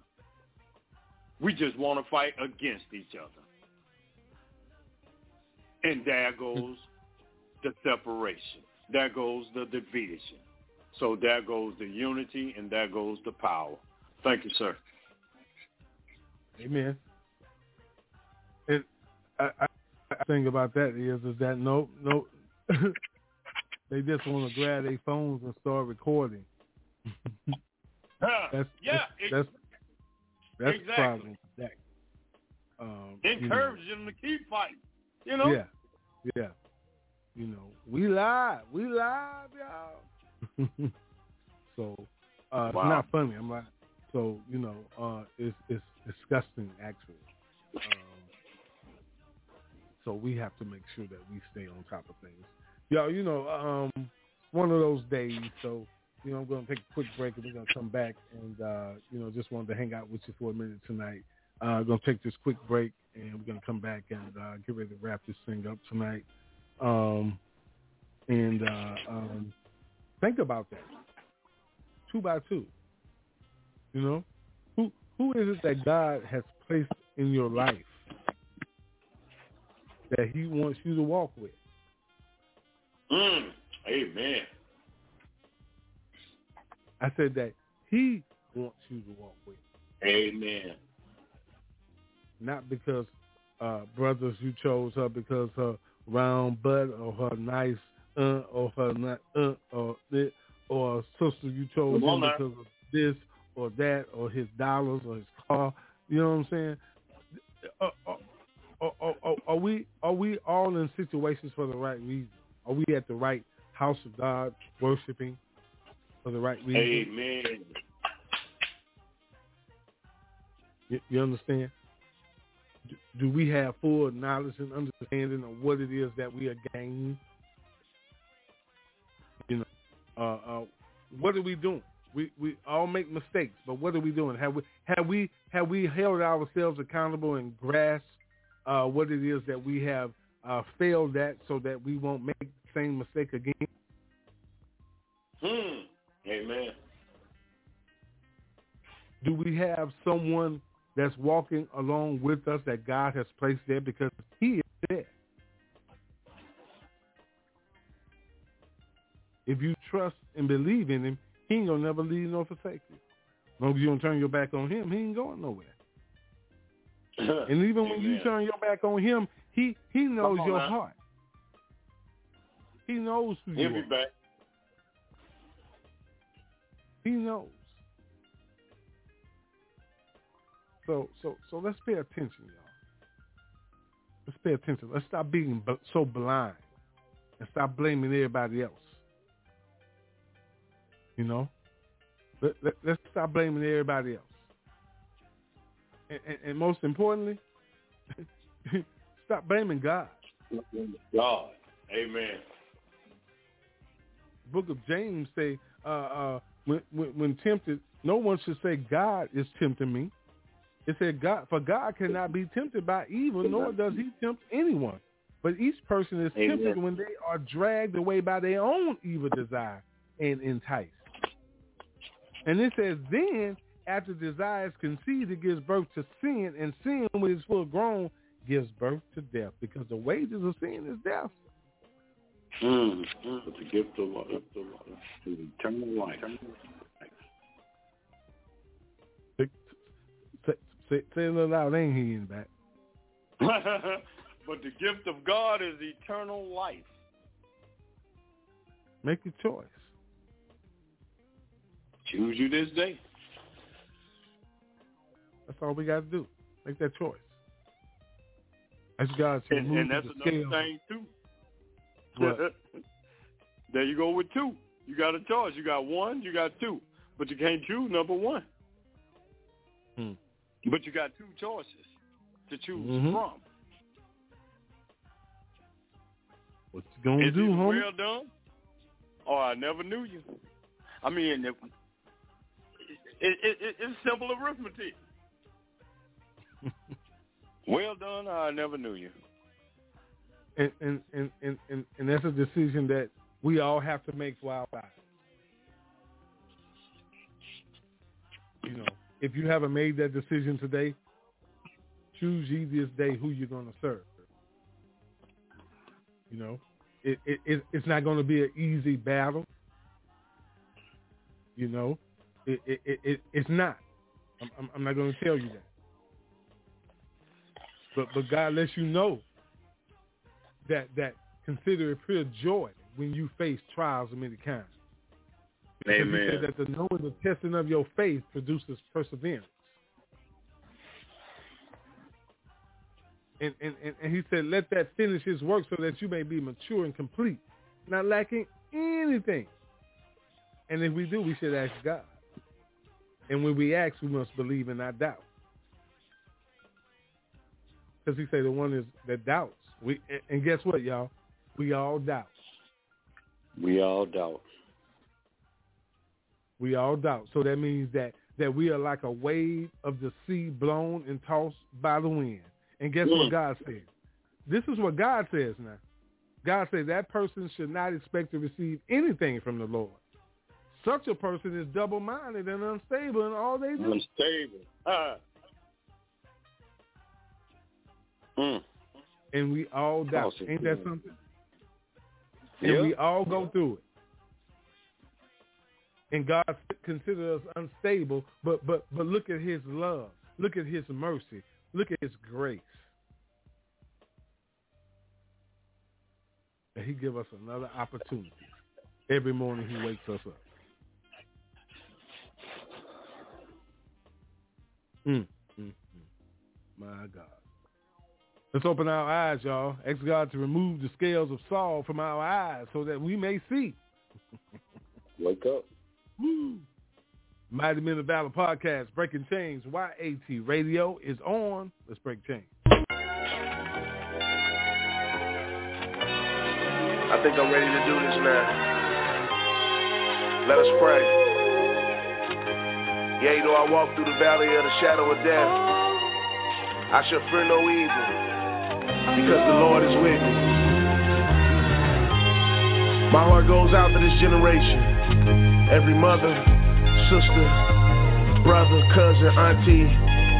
We just want to fight against each other. And there goes the separation. There goes the division. So there goes the unity and there goes the power. Thank you, sir. Amen. And I, I, I think about that is is that no no *laughs* they just want to grab their phones and start recording. *laughs* that's, yeah, that's, that's that's exactly. the problem. That um, encourage you know, them to keep fighting. You know. Yeah, yeah. You know, we live, we live, y'all. *laughs* so uh, wow. it's not funny. I'm like, so you know, uh, it's it's disgusting actually. Um, so we have to make sure that we stay on top of things. Y'all, you know, um, one of those days. So you know, I'm going to take a quick break and we're going to come back and uh, you know, just wanted to hang out with you for a minute tonight. Uh, going to take this quick break and we're going to come back and uh, get ready to wrap this thing up tonight. Um, and uh, um, think about that. Two by two. You know, who who is it that God has placed in your life that He wants you to walk with? Mm, amen. I said that He wants you to walk with. Amen. Not because uh, brothers you chose her because her round butt or her nice uh or her not uh or this or sister you chose him because of this or that or his dollars or his car. You know what I'm saying? Uh, uh, are, are, are we are we all in situations for the right reason? Are we at the right house of God worshiping for the right reason? Amen. You, you understand? Do, do we have full knowledge and understanding of what it is that we are gaining? You know, uh, uh, what are we doing? We we all make mistakes, but what are we doing? Have we have we have we held ourselves accountable and grasped uh, what it is that we have uh, failed at, so that we won't make the same mistake again? Do we have someone that's walking along with us that God has placed there because He is there? If you trust and believe in Him, He ain't gonna never leave nor forsake you. As long as you don't turn your back on Him, He ain't going nowhere. *clears throat* and even when you turn your back on Him, He He knows your now. heart. He knows who He'll you be are. back. He knows. So so so let's pay attention, y'all. Let's pay attention. Let's stop being so blind and stop blaming everybody else. You know, let, let, let's stop blaming everybody else. And, and, and most importantly, *laughs* stop blaming God. God. Amen. Book of James say, uh, uh, when, when, when tempted, no one should say God is tempting me. It said God, for God cannot be tempted by evil, nor does he tempt anyone. But each person is Amen. tempted when they are dragged away by their own evil desire and enticed. And it says, then after desire is conceived, it gives birth to sin, and sin, when it's full grown, gives birth to death, because the wages of sin is death. Mm. Mm. The gift of life. Gift of life. The eternal life. Say, say, it a little loud, ain't he in the back? *laughs* but the gift of God is eternal life. Make your choice. Choose you this day. That's all we got to do. Make that choice. Ask God to And, and that's the another scale. thing too. *laughs* There you go with two. You got a choice. You got one, you got two. But you can't choose number one. But you got two choices to choose Mhm. from. What you gonna Is do, homie? well done? Or I never knew you. I mean, it, it, it, it, it's simple arithmetic. *laughs* well done, or I never knew you. and, and, and, and, and, and that's a decision that we all have to make for our lives. You know, if you haven't made that decision today, choose this day who you're going to serve. You know, it, it, it it's not going to be an easy battle. You know, it, it, it, it it's not. I'm, I'm, I'm not going to tell you that. But but God lets you know that that consider it pure joy when you face trials of many kinds. Because he said that the knowing the testing of your faith produces perseverance. And, and, and, and he said, let that finish his work so that you may be mature and complete, not lacking anything. And if we do, we should ask God. And when we ask, we must believe and not doubt. Because he said the one is that doubts. We and guess what, y'all? We all doubt. We all doubt. We all doubt. So that means that that we are like a wave of the sea blown and tossed by the wind. And guess what Mm. God said? This is what God says now. God says that person should not expect to receive anything from the Lord. Such a person is double-minded and unstable in all they do. Unstable. Ah. Mm. And we all doubt. Ain't that something? And Yeah. we all go through it. And God considers us unstable, but but but look at his love. Look at his mercy. Look at his grace. And he give us another opportunity. Every morning he wakes us up. Mm, mm, mm. My God. Let's open our eyes, y'all. Ask God to remove the scales of Saul from our eyes so that we may see. Wake up. Woo. Mighty Men of Valor podcast, Breaking Chains, YAT Radio is on. Let's break chains. I think I'm ready to do this now. Let us pray. You know I walk through the valley of the shadow of death. I shall fear no evil because the Lord is with me. My heart goes out to this generation. Every mother, sister, brother, cousin, auntie,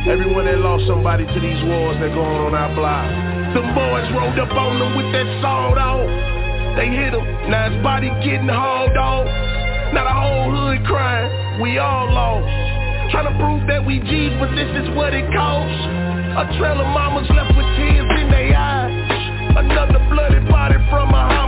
everyone that lost somebody to these wars that go on our block. Them boys rolled up on them with that sawed off. They hit him, now his body getting hauled off. Now the whole hood crying, we all lost. Trying to prove that we G's, but this is what it costs. A trail of mamas left with tears in their eyes. Another bloody body from a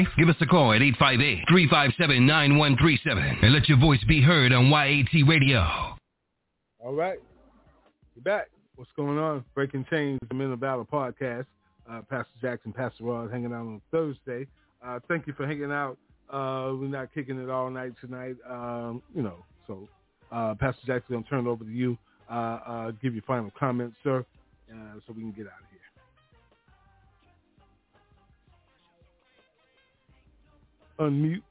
life? Give us a call at 858-357-9137 and let your voice be heard on YAT Radio. All right. We're back. What's going on? Breaking Chains, the Men of Valor podcast. Uh, Pastor Jackson, Pastor Ross hanging out on Thursday. Uh, thank you for hanging out. Uh, we're not kicking it all night tonight. Um, you know, so uh, Pastor Jackson, I'm going to turn it over to you. Uh, uh, give your final comments, sir, uh, so we can get out of here. Unmute.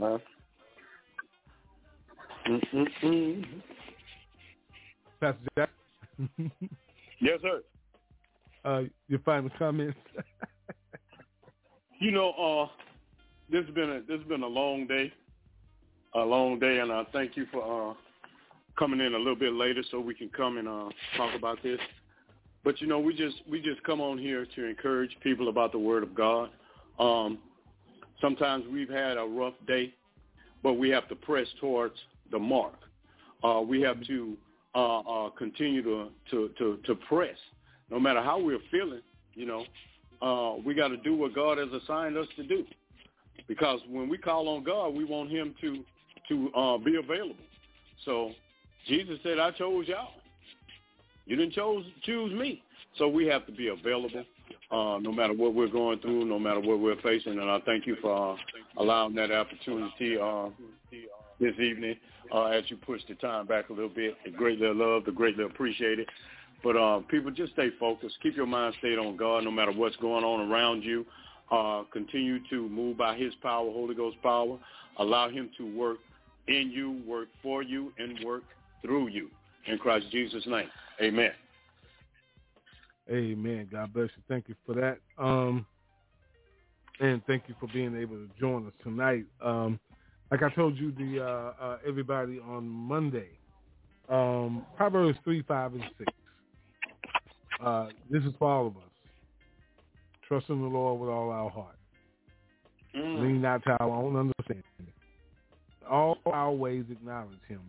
Huh? Mm-mm-mm. Pastor Jackson. *laughs* Yes, sir. uh, your final comments. You know, uh, this has been a this has been a long day, a long day, and I thank you for uh, coming in a little bit later so we can come and uh, talk about this. But you know, we just we just come on here to encourage people about the Word of God. Um, sometimes we've had a rough day, but we have to press towards the mark. Uh, we have to uh, uh, continue to, to to to press, no matter how we're feeling. You know, uh, we got to do what God has assigned us to do. Because when we call on God, we want Him to to uh, be available. So Jesus said, "I chose y'all. You didn't chose choose me." So we have to be available, uh, no matter what we're going through, no matter what we're facing. And I thank you for uh, allowing that opportunity uh, this evening uh, as you push the time back a little bit. I greatly love, greatly appreciate it. But uh, people, just stay focused. Keep your mind stayed on God no matter what's going on around you. Uh, continue to move by his power, Holy Ghost power. Allow him to work in you, work for you, and work through you. In Christ Jesus' name, amen. Amen. God bless you. Thank you for that. Um, and thank you for being able to join us tonight. Um, like I told you, the uh, uh, everybody on Monday, um, Proverbs three, five, and six. Uh, this is for all of us. Trust in the Lord with all our heart. Lean not to our own understanding. All our ways acknowledge Him,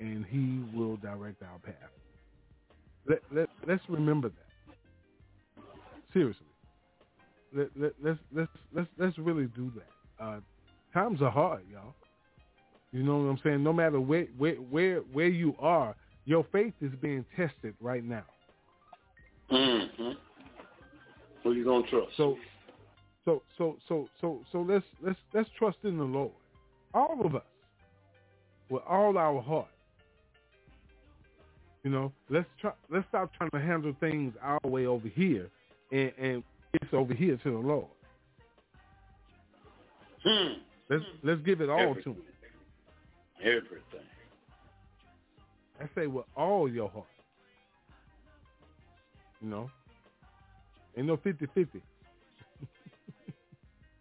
and He will direct our path. Let, let, let's remember that. Seriously. Let, let, let's, let's, let's, let's really do that. Uh, times are hard, y'all. You know what I'm saying? No matter where, where, where, where you are, your faith is being tested right now. Mm-hmm. Who you gonna trust? So, so, so, so, so, so let's let's let's trust in the Lord, all of us, with all our heart. You know, let's try. Let's stop trying to handle things our way over here, and and it's over here to the Lord. Hmm. Let's let's give it all Everything. to Him. Everything. I say with all your heart. You know, ain't no 50-50.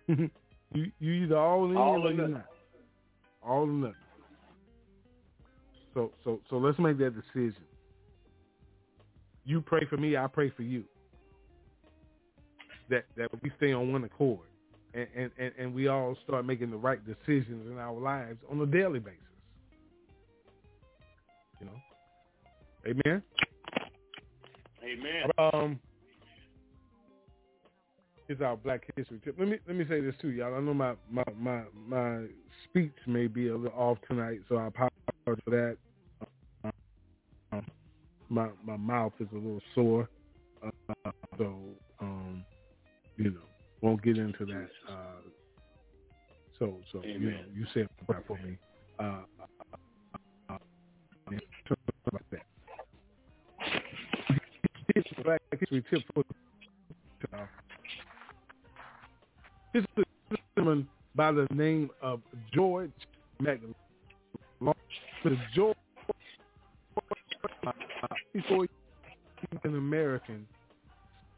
*laughs* you you either all in All or you're nothing. not. All or nothing. So so so let's make that decision. You pray for me, I pray for you. That that we stay on one accord, and and and, and we all start making the right decisions in our lives on a daily basis. You know, Amen. Amen. Um, here's our Black History tip. Let me let me say this too, y'all. I know my my my, my speech may be a little off tonight, so I apologize for that. My my mouth is a little sore, uh, so um, you know, won't get into that. Uh, so so you know, you said prayer for me. Uh, uh, about that. Black History tip for uh, this is a gentleman by the name of George McLaurin. George, before an American,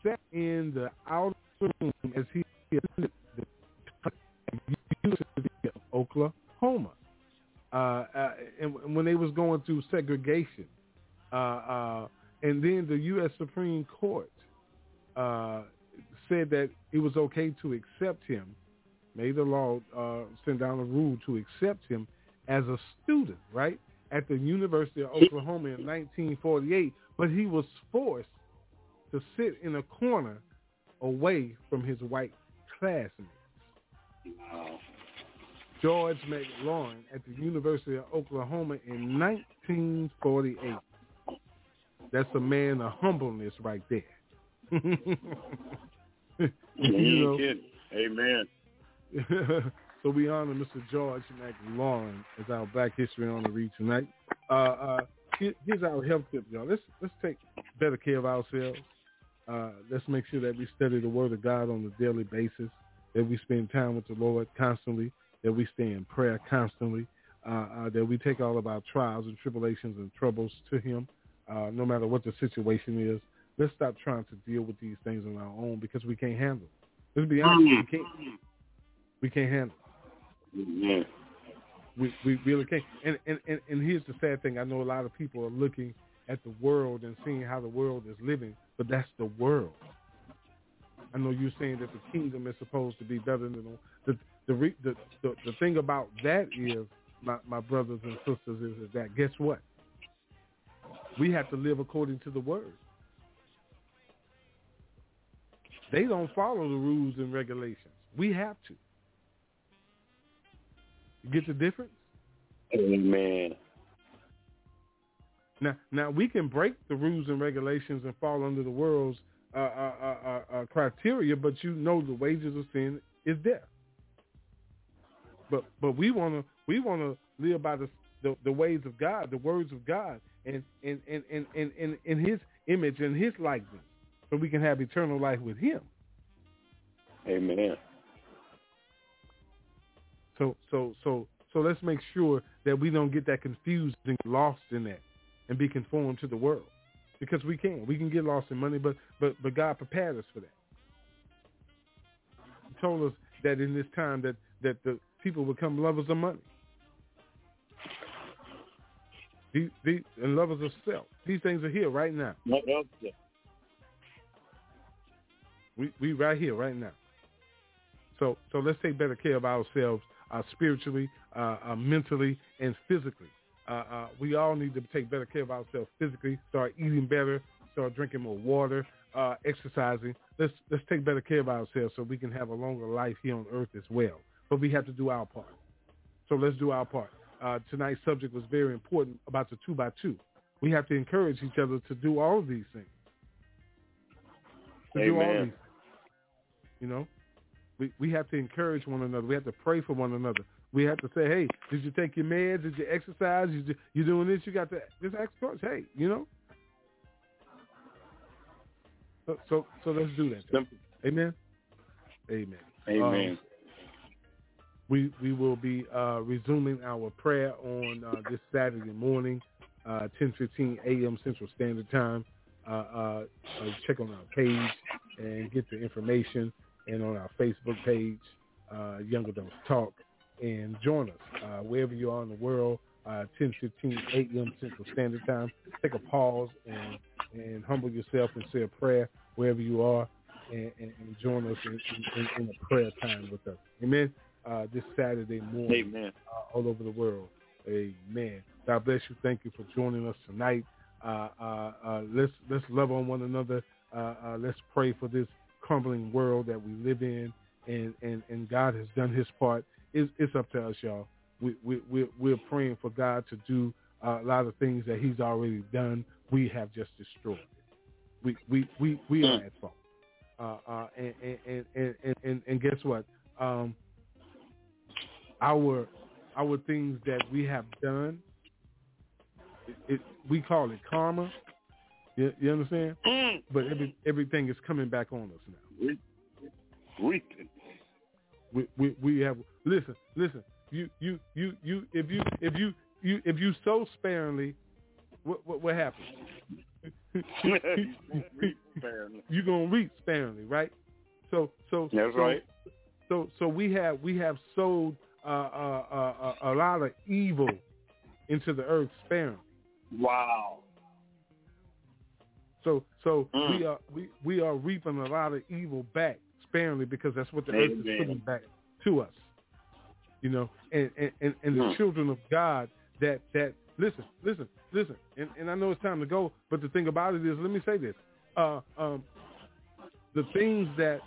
sat in the outer room as he attended the University of Oklahoma. Uh, uh, and and when they was going through segregation, uh, uh, and then the U.S. Supreme Court uh, said that it was okay to accept him, made the law, uh, sent down a rule to accept him as a student, right, at the University of Oklahoma in 1948, but he was forced to sit in a corner away from his white classmates. Wow. George McLaurin at the University of Oklahoma in 1948. That's a man of humbleness right there. *laughs* You kidding. Amen. *laughs* so we honor Mr. George McLaurin as our Black History read tonight. Uh, uh, here's our health tip, y'all. Let's let's take better care of ourselves. Uh, let's make sure that we study the Word of God on a daily basis. That we spend time with the Lord constantly. That we stay in prayer constantly. Uh, uh, that we take all of our trials and tribulations and troubles to Him, uh, no matter what the situation is. Let's stop trying to deal with these things on our own because we can't handle. Let's be honest, we can't. We can't handle. We we really can't. And, and and and here's the sad thing. I know a lot of people are looking at the world and seeing how the world is living, but that's the world. I know you're saying that the kingdom is supposed to be better than the the the the, the, the thing about that is my my brothers and sisters is, is that guess what? We have to live according to the word. They don't follow the rules and regulations. We have to. Get the difference? Amen. Now, now we can break the rules and regulations and fall under the world's uh, uh, uh, uh, uh, criteria, but you know the wages of sin is death. But but we want to we want to live by the, the the ways of God, the words of God, and and and and and in, in His image and His likeness, so we can have eternal life with Him. Amen. So so so so let's make sure that we don't get that confused and lost in that, and be conformed to the world, because we can. We can get lost in money, but but but God prepared us for that. He told us that in this time that that the people become lovers of money, these, these, and lovers of self. These things are here right now. We we right here right now. So so let's take better care of ourselves uh, spiritually, uh, uh, mentally, and physically. Uh, uh, we all need to take better care of ourselves physically. Start eating better. Start drinking more water. Uh, exercising. Let's let's take better care of ourselves so we can have a longer life here on earth as well. But we have to do our part. So let's do our part. Uh, tonight's subject was very important about the two by two. We have to encourage each other to do all of these things. To do all these things. You know, we we have to encourage one another. We have to pray for one another. We have to say, hey, did you take your meds? Did you exercise? You, you doing this? You got to just ask coach. Hey, you know. So so, so let's do that. Amen. Amen. Amen. Um, we we will be uh, resuming our prayer on uh, this Saturday morning, uh, 10:15 a.m. Central Standard Time. uh, uh, check on our page and get the information, and on our Facebook page, uh, Young Adults Talk, and join us uh, wherever you are in the world. Uh, 10, 15 8 a.m. Central Standard Time. Take a pause and and humble yourself and say a prayer wherever you are, and, and, and join us in, in, in, a prayer time with us. Amen. Uh, this Saturday morning, Amen. Uh, all over the world. Amen. God bless you. Thank you for joining us tonight. Uh, uh, uh let's let's love on one another. Uh, let's pray for this crumbling world that we live in, and and, and God has done His part. It's, it's up to us, y'all. We we we're, we're praying for God to do a lot of things that He's already done. We have just destroyed it. We we we we are at fault. Uh, uh, and, and, and, and, and, and guess what? Um, our our things that we have done, it, it, we call it karma. You, you understand? Mm. But every, everything is coming back on us now. Reaping. We, we we have listen listen you you you you if you if you you if you sow sparingly what what, what happens *laughs* you're gonna reap sparingly right so so that's so, right so so we have we have sowed uh, uh, uh, a lot of evil into the earth sparingly wow so so mm. we are we, we are reaping a lot of evil back sparingly because that's what the Amen. earth is putting back to us. You know, and and, and, and the mm. children of God that that listen, listen, listen, and, and I know it's time to go, but the thing about it is, let me say this: uh, um, the things that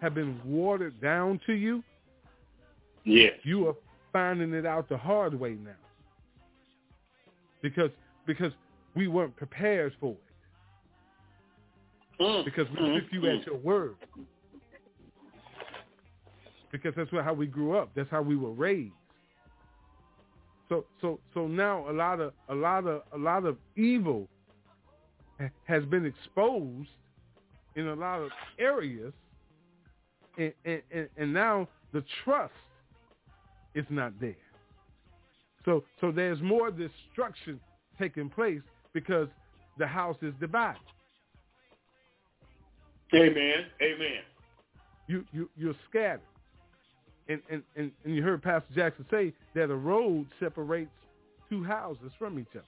have been watered down to you, yes, you are finding it out the hard way now, because because we weren't prepared for it mm. because we mm. took you at your word. Because that's what, how we grew up. That's how we were raised. So so so now a lot of a lot of a lot of evil has been exposed in a lot of areas, and and, and, and now the trust is not there. So so there's more destruction taking place because the house is divided. Amen. Amen. You you you're scattered. And, and, and, and you heard Pastor Jackson say that a road separates two houses from each other.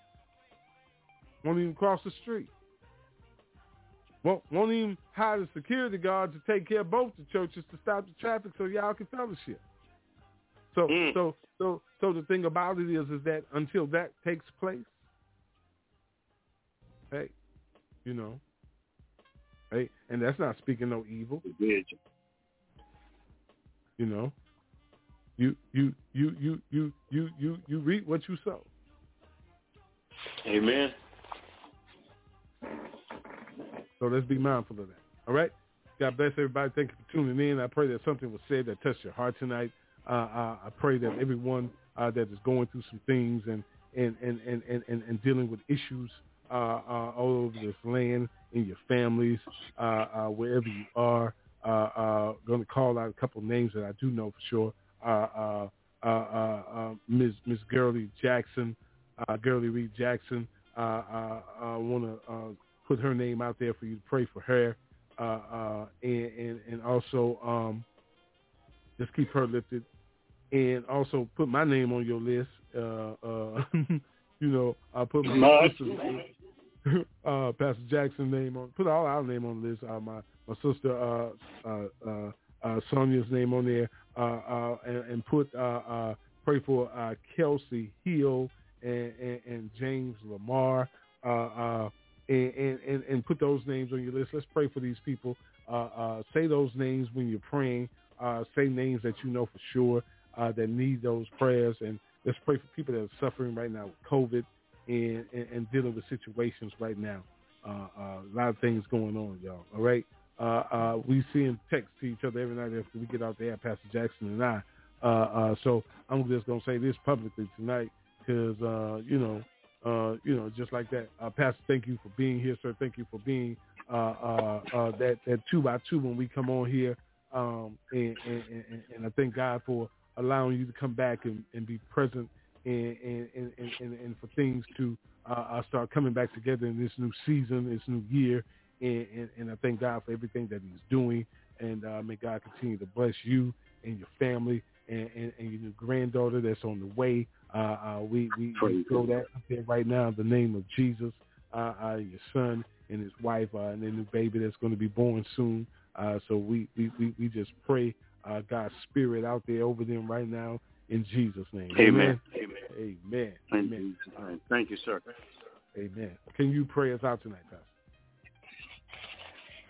Won't even cross the street. Won't, won't even hire the security guard to take care of both the churches to stop the traffic so y'all can fellowship. So mm. so so so the thing about it is is that until that takes place, hey, you know, hey, and that's not speaking no evil. You know, you you you you you you you you reap what you sow. Amen. So let's be mindful of that. All right. God bless everybody. Thank you for tuning in. I pray that something was said that touched your heart tonight. Uh, uh, I pray that everyone uh, that is going through some things and and and and and, and dealing with issues uh, uh, all over this land in your families, uh, uh wherever you are. Uh, uh, going to call out a couple names that I do know for sure. Uh, uh, uh, Ms. Ms. Gurley Jackson, Gurley Reed Jackson. I want to put her name out there for you to pray for her, and, and, and also um, just keep her lifted, and also put my name on your list. *laughs* you know, I put my, my sister's name, *laughs* uh, Pastor Jackson name on, put all our name on the list. Uh, my my sister uh, uh, uh, uh, Sonia's name on there, uh, uh, and, and, put pray for Kelsey Hill and, and, and James Lamar, and, and, and, put those names on your list. Let's pray for these people. say those names when you're praying. say names that you know for sure that need those prayers, and let's pray for people that are suffering right now with COVID and, and, and dealing with situations right now. Uh, uh, a lot of things going on, y'all. All right. Uh, uh, we send text to each other every night after we get out there, Pastor Jackson and I. Uh, uh, so I'm just gonna say this publicly tonight because uh, you know, uh, you know, just like that. Pastor, thank you for being here, sir. Thank you for being that that two by two when we come on here, um, and, and, and, and, I thank God for allowing you to come back and, and be present and and, and, and, and for things to uh, start coming back together in this new season, this new year. And, and, and I thank God for everything that he's doing. And uh, may God continue to bless you and your family and, and, and your new granddaughter that's on the way. Uh, uh, we we, we throw that up there right now in the name of Jesus. Uh, uh, your son and his wife uh, and their new baby that's going to be born soon. Uh, so we, we, we, we just pray uh, God's spirit out there over them right now in Jesus' name. Amen. Amen. Amen. Thank Amen. you. Thank you, sir. Amen. Can you pray us out tonight, Pastor?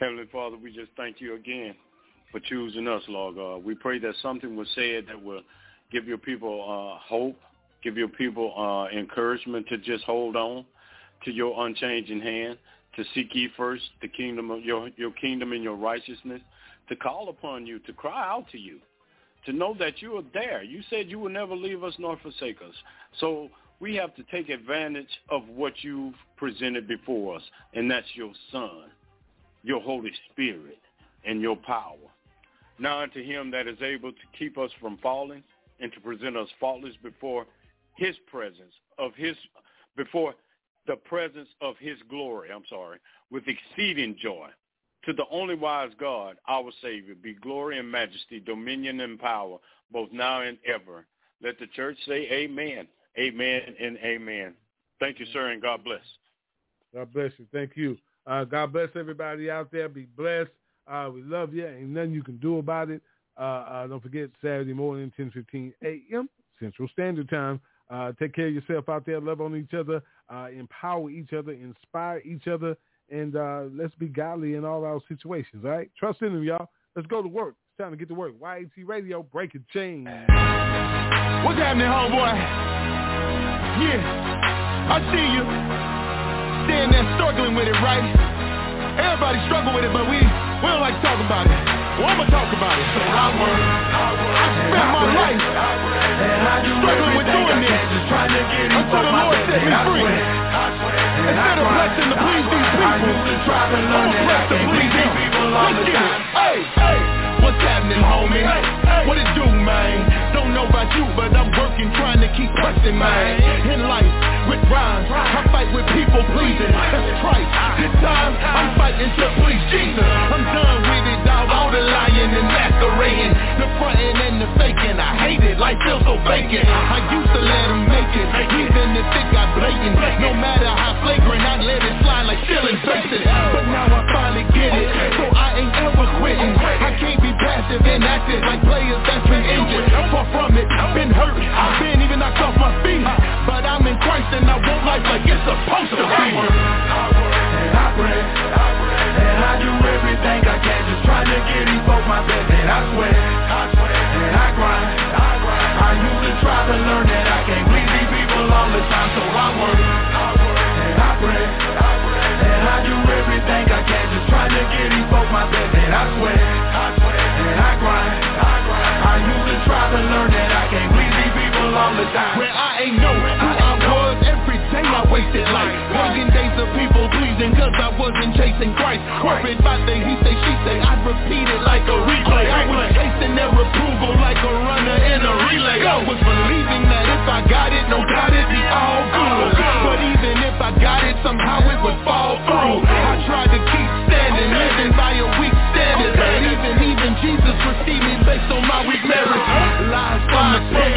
Heavenly Father, we just thank you again for choosing us, Lord God. We pray that something was said that will give your people uh, hope, give your people uh, encouragement to just hold on to your unchanging hand, to seek ye first the kingdom of your, your kingdom and your righteousness, to call upon you, to cry out to you, to know that you are there. You said you will never leave us nor forsake us. So we have to take advantage of what you've presented before us, and that's your Son, your Holy Spirit, and your power. Now unto him that is able to keep us from falling and to present us faultless before his presence of his before the presence of his glory, I'm sorry, with exceeding joy. To the only wise God, our Savior, be glory and majesty, dominion and power, both now and ever. Let the church say amen, amen, and amen. Thank you, sir, and God bless. God bless you. Thank you. Uh, God bless everybody out there. Be blessed. Uh, we love you. Ain't nothing you can do about it. Uh, uh, don't forget Saturday morning, 10:15 a.m. Central Standard Time. Uh, take care of yourself out there. Love on each other. Uh, empower each other. Inspire each other. And uh, let's be godly in all our situations. All right. Trust in Him, y'all. Let's go to work. It's time to get to work. YAT Radio, breaking chains. What's happening, homeboy? Yeah, I see you. Standing there struggling with it, right? Everybody struggle with it, but we, we don't like to talk about it. Well, I'ma talk about it. So I work, I spent my life struggling with doing this until the Lord set me free. Instead of blessing to please these people, I'm a bless to please Him. Let's get it. Hey, hey. What's happening, homie? What it do, man? Don't know about you, but I'm working, trying to keep pressing, man. In life, with rhymes, I fight with people pleasing. That's trite. This time, I'm fighting to please Jesus. I'm done with it, dog. All the lying and masquerading, the fronting and the faking. I hate it, life feels so vacant. I used to let them make it, even if it got blatant. No matter how flagrant, I let it slide like stealing faces. But now I finally get it, so I ain't ever quitting. I can't be passive and active like players that's been injured. Far from it, I've been hurt, I've been even knocked off my feet. But I'm in Christ and I want life like it's supposed to be. I work, I work, And I pray, and I do everything I can, to get these folks my best. And I sweat, and I grind. I usually try to learn that I can't please these people all the time, so I work, I work, and I pray, I pray, and I do everything I can, just trying to get these folks my best. And I sweat, and I grind. I usually try to learn that I can't please these people all the time. Where I ain't know who I was every day I wasted life Pagan days of people pleasing cause I wasn't chasing Christ. Worried about the he say she say I'd repeat it like a replay. I was chasing their approval like a runner in a relay. I was believing that if I got it, no doubt it'd be all good. But even if I got it, somehow it would fall through. I tried to keep standing, living by a weak standard. But even, even Jesus received me based on my weak merits Lies from the pit,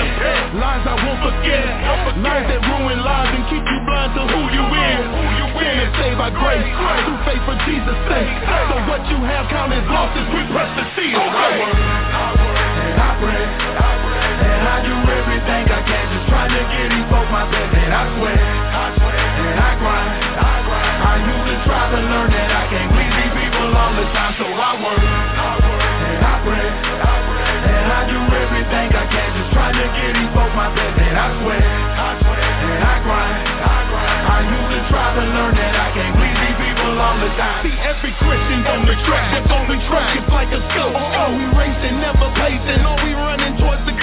lies I won't forget by grace, through faith for Jesus' sake So what you have lost as we press the seal and I pray, and I do everything I can, just trying to get these folks my best. And I sweat, and I grind. I usually try to learn that I can't please these people all the time, so I work, and I pray, I pray, and I do everything I can, just trying to get these folks my best. And I sweat, and I grind. I usually try to learn that I can't the time. See every Christian's on the track, that's on the track, it's like a scope Oh, oh we racing, never pacing, oh, we running towards the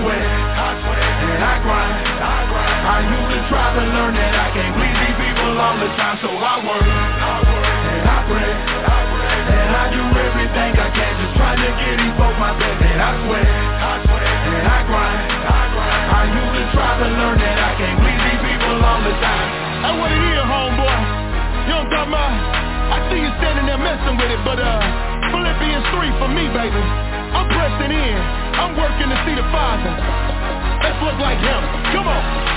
sweat, I sweat, and I grind. I grind. I used to try to learn that I can't please these people all the time, so I work, I work, and I pray, I pray, and I do everything I can, just trying to get these folks my best, and I sweat, I sweat, and I grind. I grind. I used to try to learn that I can't please these people all the time. I want to hear, homeboy. You don't got my. I see you standing there messing with it, but uh, Philippians 3 for me, baby. I'm pressing in. I'm working to see the Father. Let's look like him. Come on.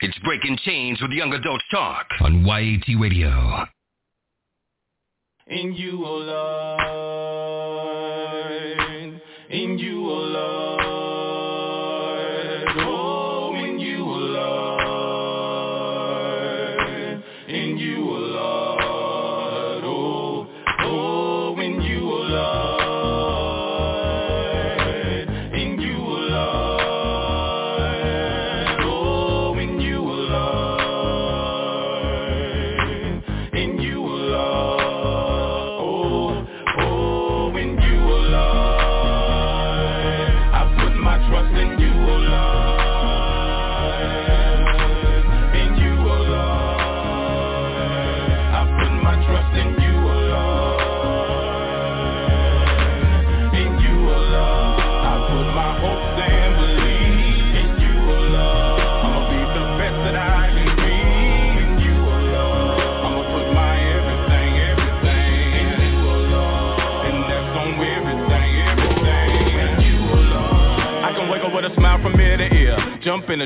It's Breaking Chains with Young Adults Talk on YAT Radio. In you, oh Lord,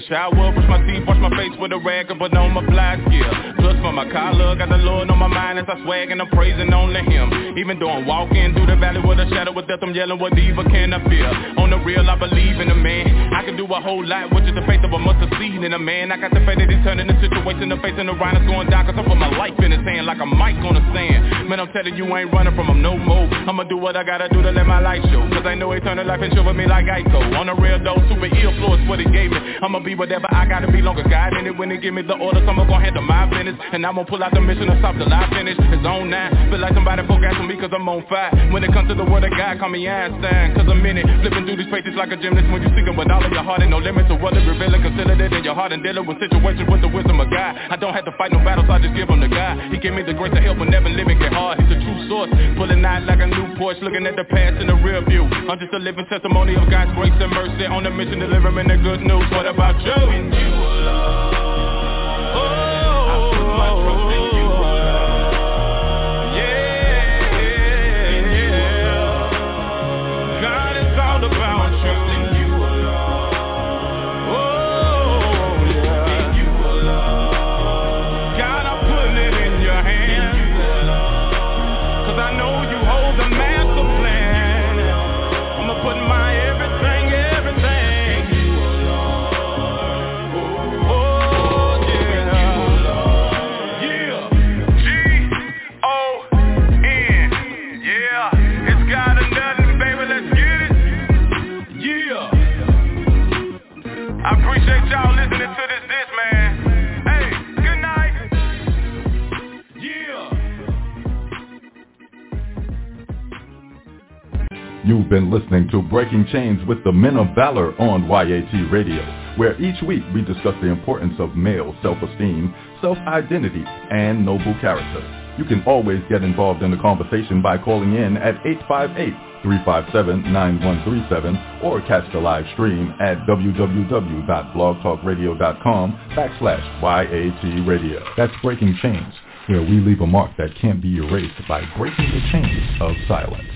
shower, brush my teeth, wash my face with a rag, and put on my black gear. For my collar, got the Lord on my mind as I swag and I'm praising only Him. Even though I'm walking through the valley with a shadow of death, I'm yelling, what evil can I fear? On the real, I believe in a man. I can do a whole lot with just the faith of a mustard seed in a man. I got the faith that He's turning the situation, the face and the rhino's going down, cause I put my life in His hand like a mic on the sand. Man, I'm telling you, I ain't running from Him no more. I'ma do what I gotta do to let my light show. Cause I know eternal life and with me like Ico. On the real though, super ill flow is what He gave me. I'ma be whatever I gotta be longer God in it when He give me the orders. I'ma gon' handle my business. And I'm gonna pull out the mission and stop till I finish. It's on nine. Feel like somebody focus on me cause I'm on fire. When it comes to the word of God, call me Einstein. Cause I'm in it. Flipping through these pages like a gymnast when you seeking with all of your heart and no limits to what it revealing. Consider it in your heart and dealing with situations with the wisdom of God. I don't have to fight no battles, I just give them to God. He gave me the grace to help when never living get hard. He's a true source. Pulling out like a new Porsche, looking at the past in the rear view. I'm just a living testimony of God's grace and mercy on the mission, delivering the good news. What about you? In you, oh, I You've been listening to Breaking Chains with the Men of Valor on YAT Radio, where each week we discuss the importance of male self-esteem, self-identity, and noble character. You can always get involved in the conversation by calling in at 858-357-9137 or catch the live stream at www.blogtalkradio.com backslash YAT Radio. That's Breaking Chains, where we leave a mark that can't be erased by breaking the chains of silence.